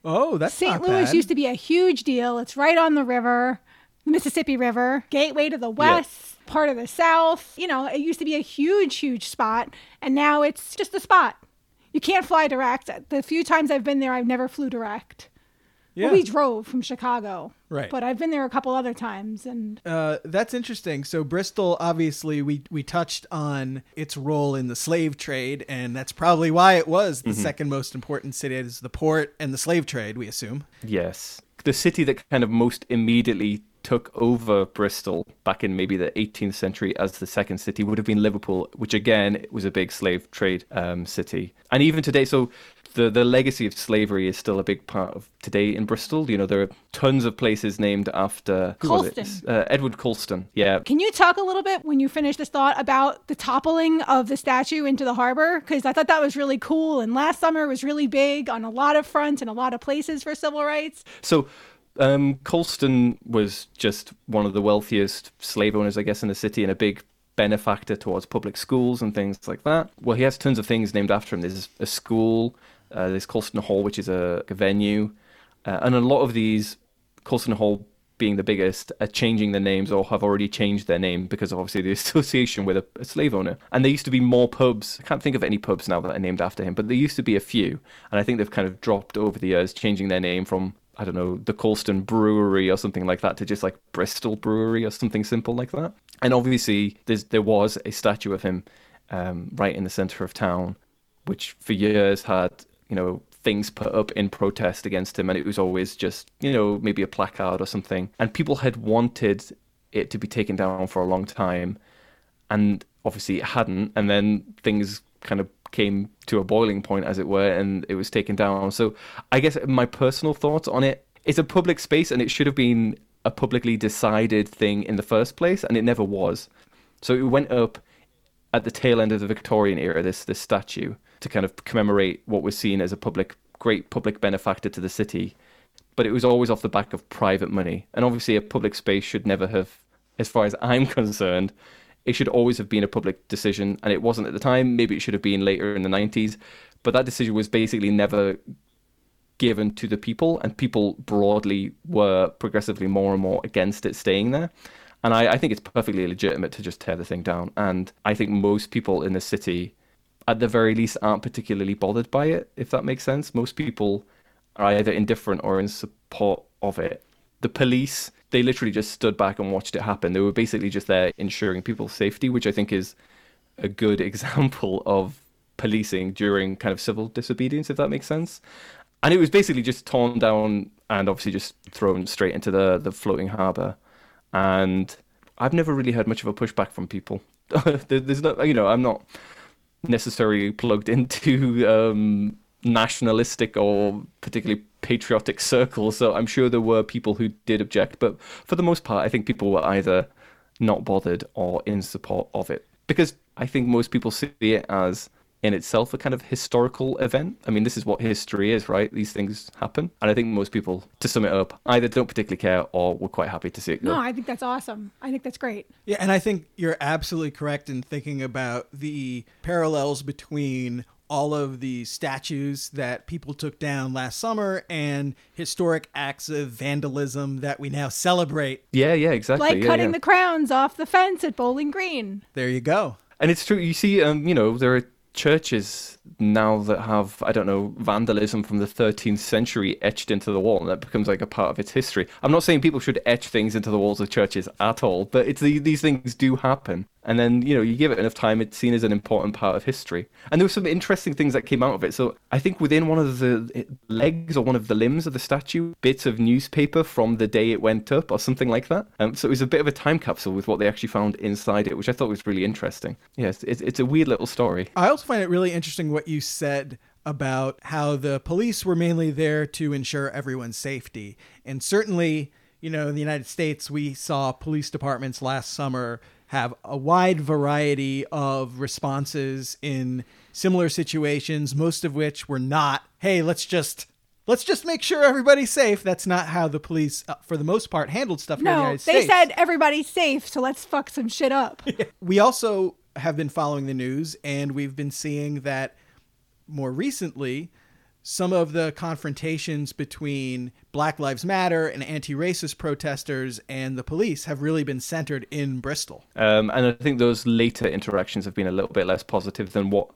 Oh, that's St. not Louis bad. used to be a huge deal. It's right on the river, the Mississippi River, gateway to the west, part of the south. You know, it used to be a huge, huge spot, and now it's just a spot. You can't fly direct. The few times I've been there, I've never flew direct. Yeah. Well, we drove from Chicago. Right. But I've been there a couple other times, and Uh, that's interesting. So Bristol, obviously, we we touched on its role in the slave trade, and that's probably why it was Mm-hmm. the second most important city. Is the port and the slave trade, we assume. Yes. The city that kind of most immediately took over Bristol back in maybe the 18th century as the second city would have been Liverpool, which again was a big slave trade um, city. And even today, so the, the legacy of slavery is still a big part of today in Bristol. You know, there are tons of places named after? Colston. Uh, Edward Colston. Yeah. Can you talk a little bit when you finish this thought about the toppling of the statue into the harbor? Because I thought that was really cool. And last summer was really big on a lot of fronts and a lot of places for civil rights. So, um, Colston was just one of the wealthiest slave owners, I guess, in the city and a big benefactor towards public schools and things like that. Well, he has tons of things named after him. There's a school, uh, there's Colston Hall, which is a, a venue, uh, and a lot of these, Colston Hall being the biggest, are changing their names or have already changed their name because of obviously the association with a, a slave owner. And there used to be more pubs. I can't think of any pubs now that are named after him, but there used to be a few. And I think they've kind of dropped over the years, changing their name from, I don't know, the Colston Brewery or something like that to just like Bristol Brewery or something simple like that. And obviously, there was a statue of him um, right in the center of town, which for years had, you know, things put up in protest against him, and it was always just, you know, maybe a placard or something. And people had wanted it to be taken down for a long time, and obviously it hadn't. And then things kind of came to a boiling point, as it were, and it was taken down. So I guess my personal thoughts on it: it's a public space, and it should have been a publicly decided thing in the first place, and it never was. So it went up at the tail end of the Victorian era, this this statue to kind of commemorate what was seen as a public great public benefactor to the city, but it was always off the back of private money. And obviously, a public space should never have, as far as I'm concerned, it should always have been a public decision, and it wasn't at the time. Maybe it should have been later in the 90s, but that decision was basically never given to the people, and people broadly were progressively more and more against it staying there. And I, I think it's perfectly legitimate to just tear the thing down. And I think most people in the city, at the very least, aren't particularly bothered by it, if that makes sense. Most people are either indifferent or in support of it. The police, they literally just stood back and watched it happen. They were basically just there ensuring people's safety, which I think is a good example of policing during kind of civil disobedience, if that makes sense. And it was basically just torn down and obviously just thrown straight into the, the floating harbour. And I've never really heard much of a pushback from people. There's no, you know, I'm not necessarily plugged into um, nationalistic or particularly patriotic circles, so I'm sure there were people who did object. But for the most part, I think people were either not bothered or in support of it. Because I think most people see it as in itself a kind of historical event. I mean, this is what history is, right? These things happen. And I think most people, to sum it up, either don't particularly care or were quite happy to see it go. No, I think that's awesome. I think that's great. Yeah, and I think you're absolutely correct in thinking about the parallels between all of the statues that people took down last summer and historic acts of vandalism that we now celebrate. Yeah, yeah, exactly. Like yeah, cutting yeah. the crowns off the fence at Bowling Green. There you go. And it's true. You see, um, you know, there are churches now that have I don't know vandalism from the 13th century etched into the wall, and that becomes like a part of its history. I'm not saying people should etch things into the walls of churches at all, but it's the, these things do happen. And then you know you give it enough time, it's seen as an important part of history. And there were some interesting things that came out of it. So I think within one of the legs or one of the limbs of the statue, bits of newspaper from the day it went up or something like that. Um, so it was a bit of a time capsule with what they actually found inside it, which I thought was really interesting. Yes, it's, it's a weird little story. I also find it really interesting what you said about how the police were mainly there to ensure everyone's safety. And certainly, you know, in the United States, we saw police departments last summer have a wide variety of responses in similar situations, most of which were not, hey, let's just let's just make sure everybody's safe. That's not how the police, uh, for the most part, handled stuff the No, United they said everybody's safe, so let's fuck some shit up. we also have been following the news and we've been seeing that more recently some of the confrontations between Black Lives Matter and anti racist protesters and the police have really been centered in Bristol. Um, and I think those later interactions have been a little bit less positive than what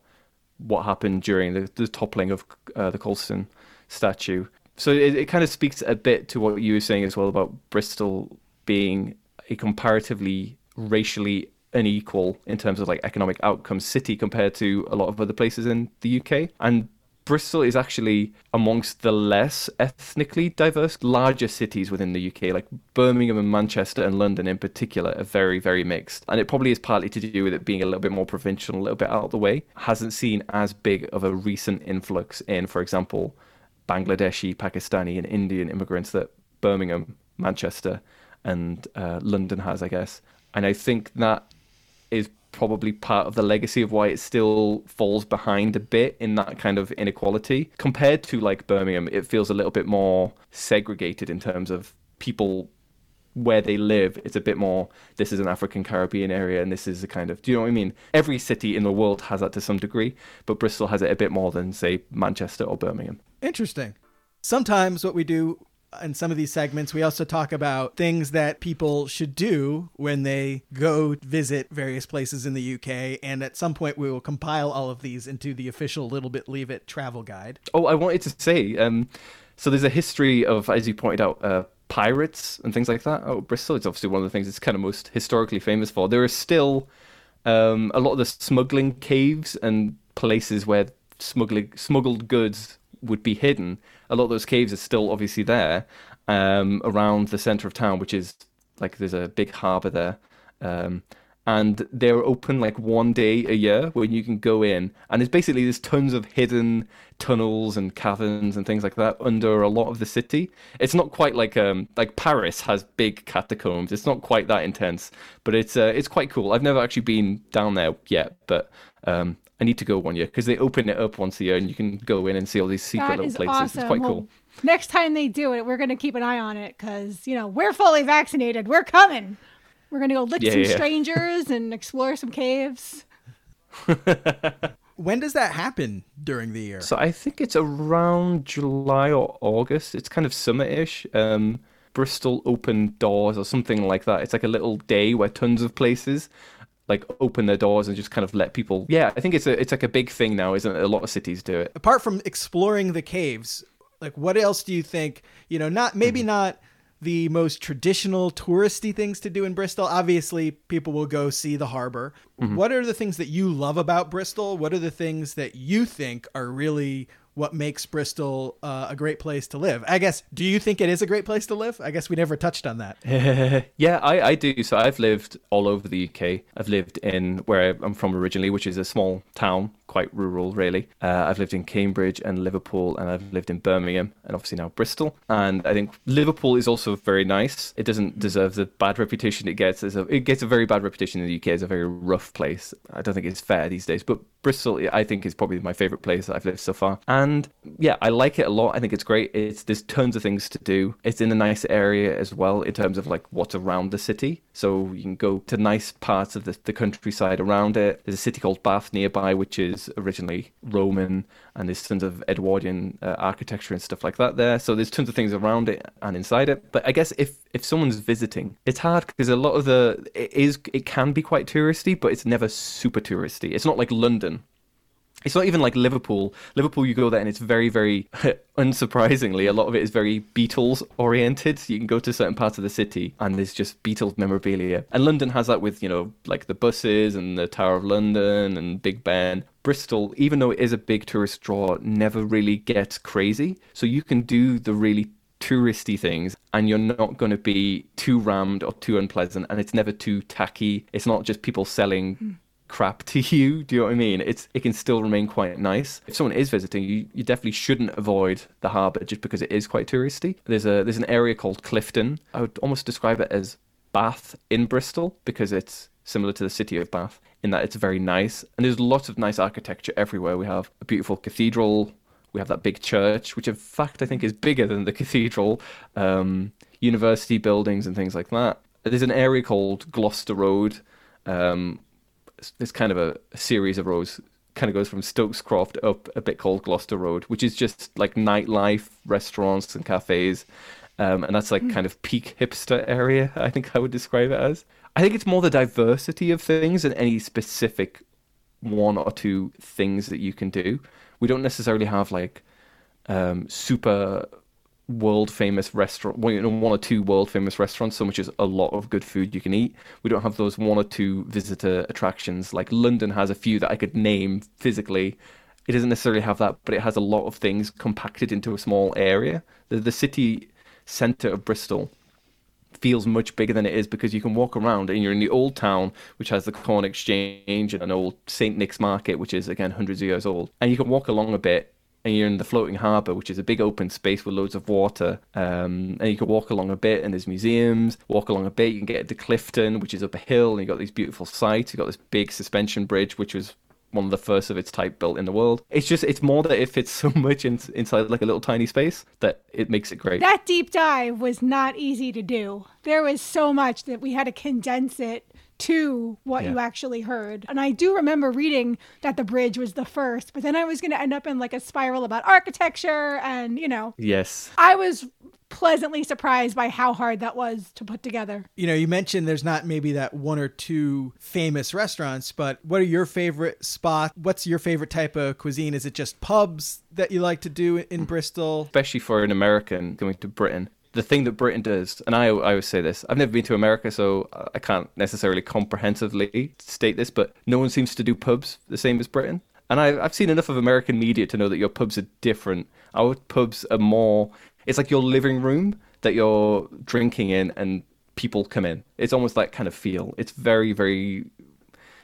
what happened during the, the toppling of uh, the Colston statue. So it, it kind of speaks a bit to what you were saying as well about Bristol being a comparatively racially unequal in terms of like economic outcomes city compared to a lot of other places in the UK. And Bristol is actually amongst the less ethnically diverse larger cities within the UK, like Birmingham and Manchester and London in particular, are very, very mixed. And it probably is partly to do with it being a little bit more provincial, a little bit out of the way. Hasn't seen as big of a recent influx in, for example, Bangladeshi, Pakistani, and Indian immigrants that Birmingham, Manchester, and uh, London has, I guess. And I think that is probably part of the legacy of why it still falls behind a bit in that kind of inequality. Compared to like Birmingham, it feels a little bit more segregated in terms of people where they live. It's a bit more this is an African Caribbean area and this is a kind of do you know what I mean? Every city in the world has that to some degree, but Bristol has it a bit more than say Manchester or Birmingham. Interesting. Sometimes what we do in some of these segments, we also talk about things that people should do when they go visit various places in the UK. And at some point, we will compile all of these into the official Little Bit Leave It travel guide. Oh, I wanted to say, um, so there's a history of, as you pointed out, uh, pirates and things like that. Oh, Bristol is obviously one of the things it's kind of most historically famous for. There are still um, a lot of the smuggling caves and places where smuggling smuggled goods would be hidden. A lot of those caves are still obviously there um, around the center of town, which is like there's a big harbor there. Um, and they're open like one day a year when you can go in and it's basically there's tons of hidden tunnels and caverns and things like that under a lot of the city it's not quite like um like paris has big catacombs it's not quite that intense but it's uh, it's quite cool i've never actually been down there yet but um i need to go one year because they open it up once a year and you can go in and see all these secret That little is places awesome. it's quite Well, cool Next time they do it, we're going to keep an eye on it because, you know, we're fully vaccinated. We're coming. We're going to go lick Yeah, some yeah. strangers and explore some caves. When does that happen during the year? So I think it's around July or August. It's kind of summer-ish. Um, Bristol Open Doors or something like that. It's like a little day where tons of places like open their doors and just kind of let people. Yeah, I think it's a it's like a big thing now, isn't it? A lot of cities do it. Apart from exploring the caves, like what else do you think, you know, not maybe Mm-hmm. not the most traditional touristy things to do in Bristol. Obviously, people will go see the harbor. Mm-hmm. What are the things that you love about Bristol? What are the things that you think are really what makes Bristol uh, a great place to live? I guess, do you think it is a great place to live? I guess we never touched on that. yeah, I, I do. So I've lived all over the UK. I've lived in where I'm from originally, which is a small town, quite rural, really. Uh, I've lived in Cambridge and Liverpool, and I've lived in Birmingham, and obviously now Bristol. And I think Liverpool is also very nice. It doesn't deserve the bad reputation it gets. A, it gets a very bad reputation in the UK as a very rough place. I don't think it's fair these days, but Bristol, I think, is probably my favorite place that I've lived so far. And yeah, I like it a lot. I think it's great. It's there's tons of things to do. It's in a nice area as well in terms of like what's around the city. So you can go to nice parts of the, the countryside around it. There's a city called Bath nearby, which is originally Roman, and there's tons of Edwardian uh, architecture and stuff like that there. So there's tons of things around it and inside it. But I guess if if someone's visiting, it's hard because a lot of the it is it can be quite touristy, but it's never super touristy. It's not like London it's not even like Liverpool. Liverpool, you go there and it's very, very unsurprisingly, a lot of it is very Beatles oriented. So You can go to certain parts of the city and there's just Beatles memorabilia. And London has that with, you know, like the buses and the Tower of London and Big Ben. Bristol, even though it is a big tourist draw, never really gets crazy. So you can do the really touristy things and you're not going to be too rammed or too unpleasant and it's never too tacky it's not just people selling mm crap to you. Do you know what I mean? It's it can still remain quite nice. If someone is visiting, you, you definitely shouldn't avoid the harbour just because it is quite touristy. There's a there's an area called Clifton. I would almost describe it as Bath in Bristol because it's similar to the city of Bath in that it's very nice and there's lots of nice architecture everywhere. We have a beautiful cathedral. We have that big church, which in fact I think is bigger than the cathedral. Um, university buildings and things like that. There's an area called Gloucester Road, um, this kind of a, a series of roads kind of goes from Stokes Croft up a bit called Gloucester Road, which is just like nightlife, restaurants, and cafes. Um, and that's like mm. kind of peak hipster area, I think I would describe it as. I think it's more the diversity of things than any specific one or two things that you can do. We don't necessarily have like um, super world famous restaurant, well, you know, one or two world famous restaurants, so much as a lot of good food you can eat. We don't have those one or two visitor attractions. Like London has a few that I could name physically. It doesn't necessarily have that, but it has a lot of things compacted into a small area. The, the city centre of Bristol feels much bigger than it is because you can walk around and you're in the old town, which has the Corn Exchange and an old St. Nick's Market, which is again hundreds of years old. And you can walk along a bit and you're in the floating harbour, which is a big open space with loads of water. Um, and you can walk along a bit, and there's museums. Walk along a bit, you can get to Clifton, which is up a hill, and you've got these beautiful sights. You've got this big suspension bridge, which was one of the first of its type built in the world. It's just, it's more that it fits so much in, inside like a little tiny space that it makes it great. That deep dive was not easy to do. There was so much that we had to condense it to what yeah. you actually heard. And I do remember reading that the bridge was the first, but then I was going to end up in like a spiral about architecture and, you know. Yes. I was pleasantly surprised by how hard that was to put together. You know, you mentioned there's not maybe that one or two famous restaurants, but what are your favorite spots? What's your favorite type of cuisine? Is it just pubs that you like to do in Bristol? Especially for an American going to Britain the thing that Britain does, and I, I always say this, I've never been to America, so I can't necessarily comprehensively state this, but no one seems to do pubs the same as Britain. And I, I've seen enough of American media to know that your pubs are different. Our pubs are more, it's like your living room that you're drinking in and people come in. It's almost that kind of feel. It's very, very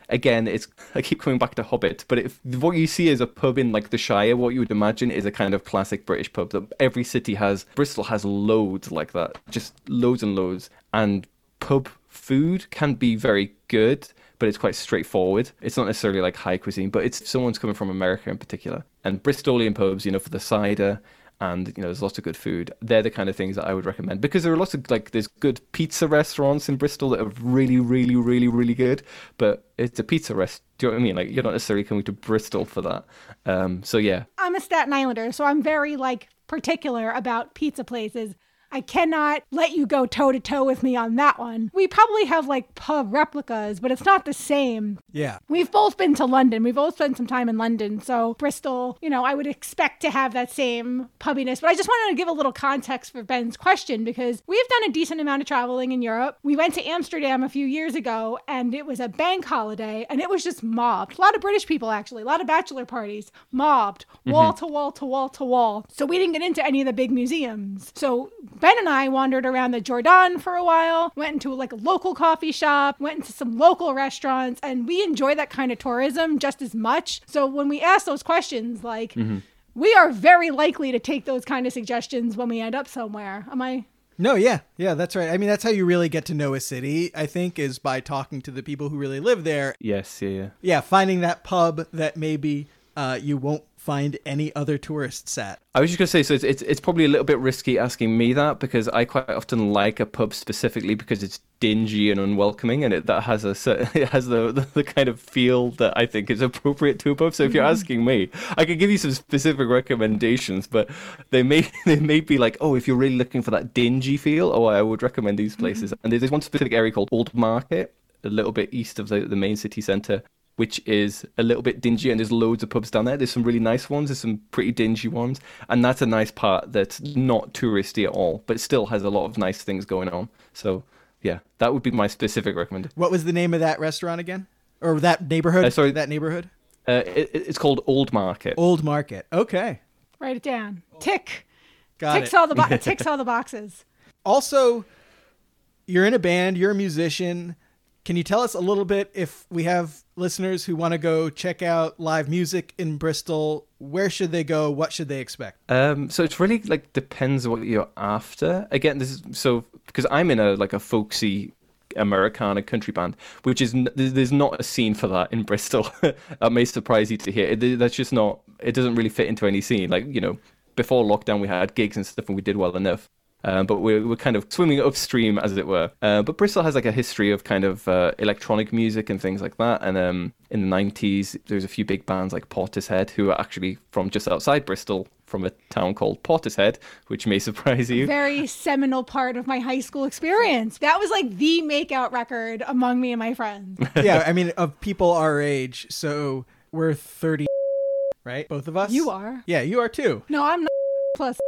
again, it's I keep coming back to Hobbit, but if what you see is a pub in like the Shire, what you would imagine is a kind of classic British pub that every city has. Bristol has loads like that, just loads and loads. And pub food can be very good, but it's quite straightforward. It's not necessarily like high cuisine, but it's someone's coming from America in particular. And Bristolian pubs, you know, for the cider and you know there's lots of good food. They're the kind of things that i would recommend because there are lots of like there's good pizza restaurants in bristol that are really really really really good but it's a pizza rest do you know what i mean? Like you're not necessarily coming to bristol for that. Um so yeah. I'm a staten islander so i'm very like particular about pizza places I cannot let you go toe to toe with me on that one. We probably have like pub replicas, but it's not the same. Yeah. We've both been to London. We've both spent some time in London. So Bristol, you know, I would expect to have that same pubbiness. But I just wanted to give a little context for Ben's question because we've done a decent amount of traveling in Europe. We went to Amsterdam a few years ago and it was a bank holiday and it was just mobbed. A lot of British people actually, a lot of bachelor parties, mobbed, wall mm-hmm. to wall to wall to wall. So we didn't get into any of the big museums. So Ben and I wandered around the Jordaan for a while, went into like a local coffee shop, went into some local restaurants, and we enjoy that kind of tourism just as much. So when we ask those questions, like, mm-hmm. we are very likely to take those kind of suggestions when we end up somewhere. Am I No, yeah, yeah, that's right. I mean, that's how you really get to know a city. I think is by talking to the people who really live there. Yes, yeah, yeah. Yeah, finding that pub that maybe uh, you won't find any other tourists at. I was just gonna say, so it's, it's it's probably a little bit risky asking me that because I quite often like a pub specifically because it's dingy and unwelcoming, and it that has a it has the, the the kind of feel that I think is appropriate to a pub. So if you're mm-hmm. asking me, I could give you some specific recommendations, but they may they may be like, oh, if you're really looking for that dingy feel, oh, I would recommend these mm-hmm. places. And there's this one specific area called Old Market, a little bit east of the the main city centre which is a little bit dingy, and there's loads of pubs down there. There's some really nice ones, there's some pretty dingy ones, and that's a nice part that's not touristy at all, but still has a lot of nice things going on. So yeah, that would be my specific recommendation. What was the name of that restaurant again, or that neighborhood? Uh, sorry. that neighborhood. Uh, it, it's called Old Market. Old Market. Okay, Write it down. Tick. got ticks it. all the bo- ticks all the boxes. also, you're in a band. You're a musician. Can you tell us a little bit if we have listeners who want to go check out live music in Bristol? Where should they go? What should they expect? Um, so it's really like depends what you're after. Again, this is so because I'm in a like a folksy Americana country band, which is there's not a scene for that in Bristol. that may surprise you to hear. It, that's just not. It doesn't really fit into any scene. Like you know, before lockdown we had gigs and stuff, and we did well enough. Um, but we're, we're kind of swimming upstream, as it were. Uh, but Bristol has like a history of kind of uh, electronic music and things like that. And um, in the 90s, there's a few big bands like Portishead, who are actually from just outside Bristol, from a town called Portishead, which may surprise you. Very seminal part of my high school experience. That was like the makeout record among me and my friends. yeah, I mean, of people our age. So we're 30, right? Both of us? You are. Yeah, you are too. No, I'm not plus.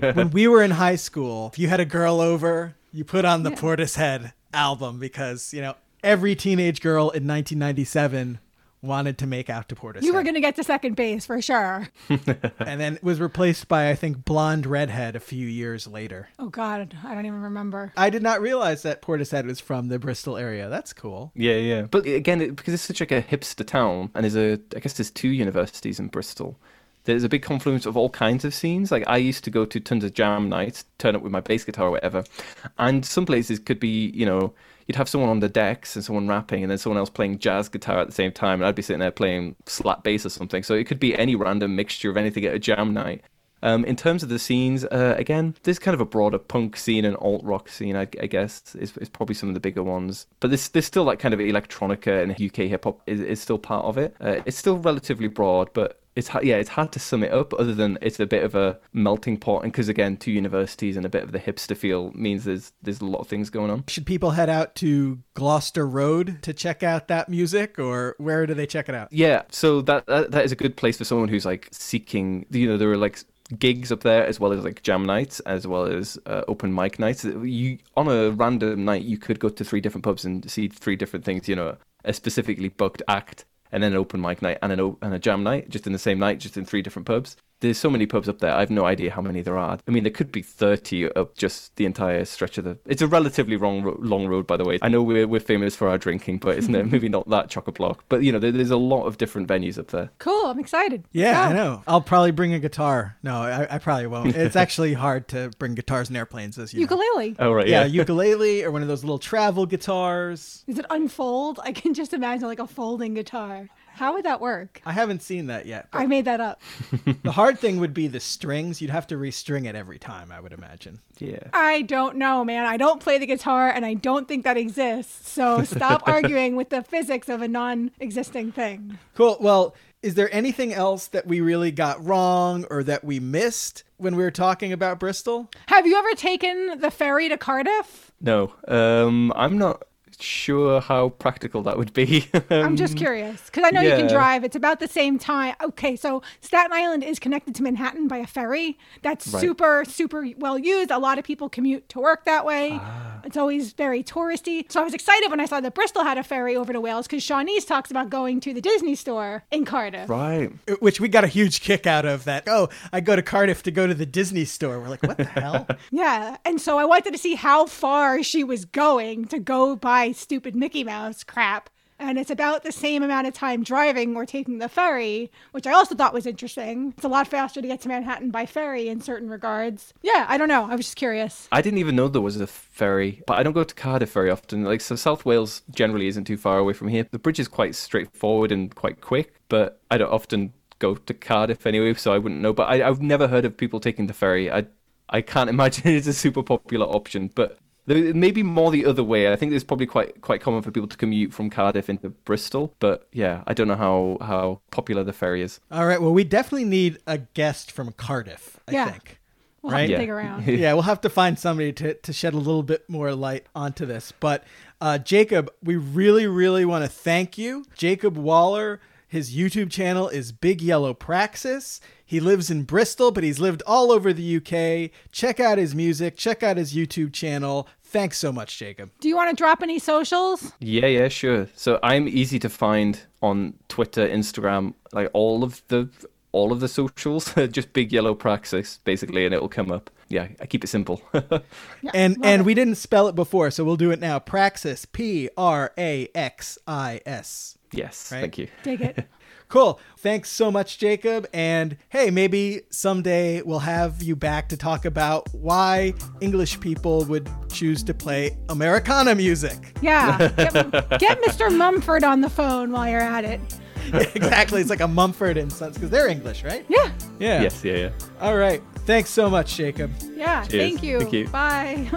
When we were in high school, if you had a girl over, you put on the Yeah. Portishead album because, you know, every teenage girl in 1997 wanted to make out to Portishead. You were going to get to second base for sure. and then it was replaced by, I think, Blonde Redhead a few years later. Oh, God. I don't even remember. I did not realize that Portishead was from the Bristol area. That's cool. Yeah, yeah. But again, it, because it's such like a hipster town, and there's a, I guess there's two universities in Bristol. There's a big confluence of all kinds of scenes. Like I used to go to tons of jam nights, turn up with my bass guitar or whatever, and some places could be, you know, you'd have someone on the decks and someone rapping, and then someone else playing jazz guitar at the same time, and I'd be sitting there playing slap bass or something. So it could be any random mixture of anything at a jam night. Um, in terms of the scenes, uh, again, there's kind of a broader punk scene and alt rock scene, I, I guess, is, is probably some of the bigger ones. But there's, there's still like kind of electronica and UK hip hop is, is still part of it. Uh, it's still relatively broad, but it's ha- yeah, it's hard to sum it up. Other than it's a bit of a melting pot, and because again, two universities and a bit of the hipster feel means there's there's a lot of things going on. Should people head out to Gloucester Road to check out that music, or where do they check it out? Yeah, so that, that that is a good place for someone who's like seeking. You know, there are like gigs up there as well as like jam nights as well as uh, open mic nights. You on a random night you could go to three different pubs and see three different things. You know, a specifically booked act and then an open mic night and an o- and a jam night just in the same night, just in three different pubs. There's so many pubs up there. I have no idea how many there are. I mean, there could be 30 up just the entire stretch of the. It's a relatively long, long road, by the way. I know we're we're famous for our drinking, but it's no- maybe not that chock a block. But you know, there, there's a lot of different venues up there. Cool. I'm excited. Yeah, I know. I'll probably bring a guitar. No, I, I probably won't. It's actually hard to bring guitars in airplanes, as you know. Ukulele. Oh right, Yeah, yeah. ukulele or one of those little travel guitars. Is it unfold? I can just imagine like a folding guitar. How would that work? I haven't seen that yet. I made that up. the hard thing would be the strings. You'd have to restring it every time, I would imagine. yeah. I don't know, man. I don't play the guitar and I don't think that exists. So stop arguing with the physics of a non existing thing. Cool. Well, is there anything else that we really got wrong or that we missed when we were talking about Bristol? Have you ever taken the ferry to Cardiff? No, um, I'm not sure how practical that would be. I'm just curious because I know you can Um, drive. It's about the same time. Okay, so Staten Island is connected to Manhattan by a ferry. That's Right. super, super well used. A lot of people commute to work that way. Ah. It's always very touristy. So I was excited when I saw that Bristol had a ferry over to Wales because Siânnise talks about going to the Disney store in Cardiff. right. Which we got a huge kick out of that. Oh, I go to Cardiff to go to the Disney store. We're like, what the hell? Yeah. And so I wanted to see how far she was going to go buy stupid Mickey Mouse crap and it's about the same amount of time driving or taking the ferry, which I also thought was interesting. It's a lot faster to get to Manhattan by ferry in certain regards. Yeah, I don't know. I was just curious. I didn't even know there was a ferry, but I don't go to Cardiff very often. Like, so South Wales generally isn't too far away from here. The bridge is quite straightforward and quite quick, but I don't often go to Cardiff anyway, so I wouldn't know. But I, I've never heard of people taking the ferry. I I can't imagine it's a super popular option, but there may be more the other way. I think it's probably quite quite common for people to commute from Cardiff into Bristol, but yeah, I don't know how how popular the ferry is. All right. Well, we definitely need a guest from Cardiff. I Yeah. think. We'll Right? have to Yeah. dig around. yeah, we'll have to find somebody to, to shed a little bit more light onto this. But uh, Jacob, we really, really want to thank you. Jacob Waller, his YouTube channel is Big Yellow Praxis. He lives in Bristol, but he's lived all over the UK. Check out his music, check out his YouTube channel. Thanks so much, Jacob. Do you want to drop any socials? Yeah, yeah, sure. So I'm easy to find on Twitter, Instagram, like all of the all of the socials. Just big yellow praxis, basically, and it'll come up. Yeah, I keep it simple. Yeah, And love and it. we didn't spell it before, so we'll do it now. Praxis, P R A X I S. yes, Right. thank you. dig it. Cool. Thanks so much, Jacob. And hey, maybe someday we'll have you back to talk about why English people would choose to play Americana music. Yeah, get, get Mr. Mumford on the phone while you're at it. exactly. It's like a Mumford and Sons because they're English, right? Yeah, Yeah. Yes, yeah, yeah. All right. Thanks so much, Jacob. yeah. Cheers. Thank you. Thank you. Bye.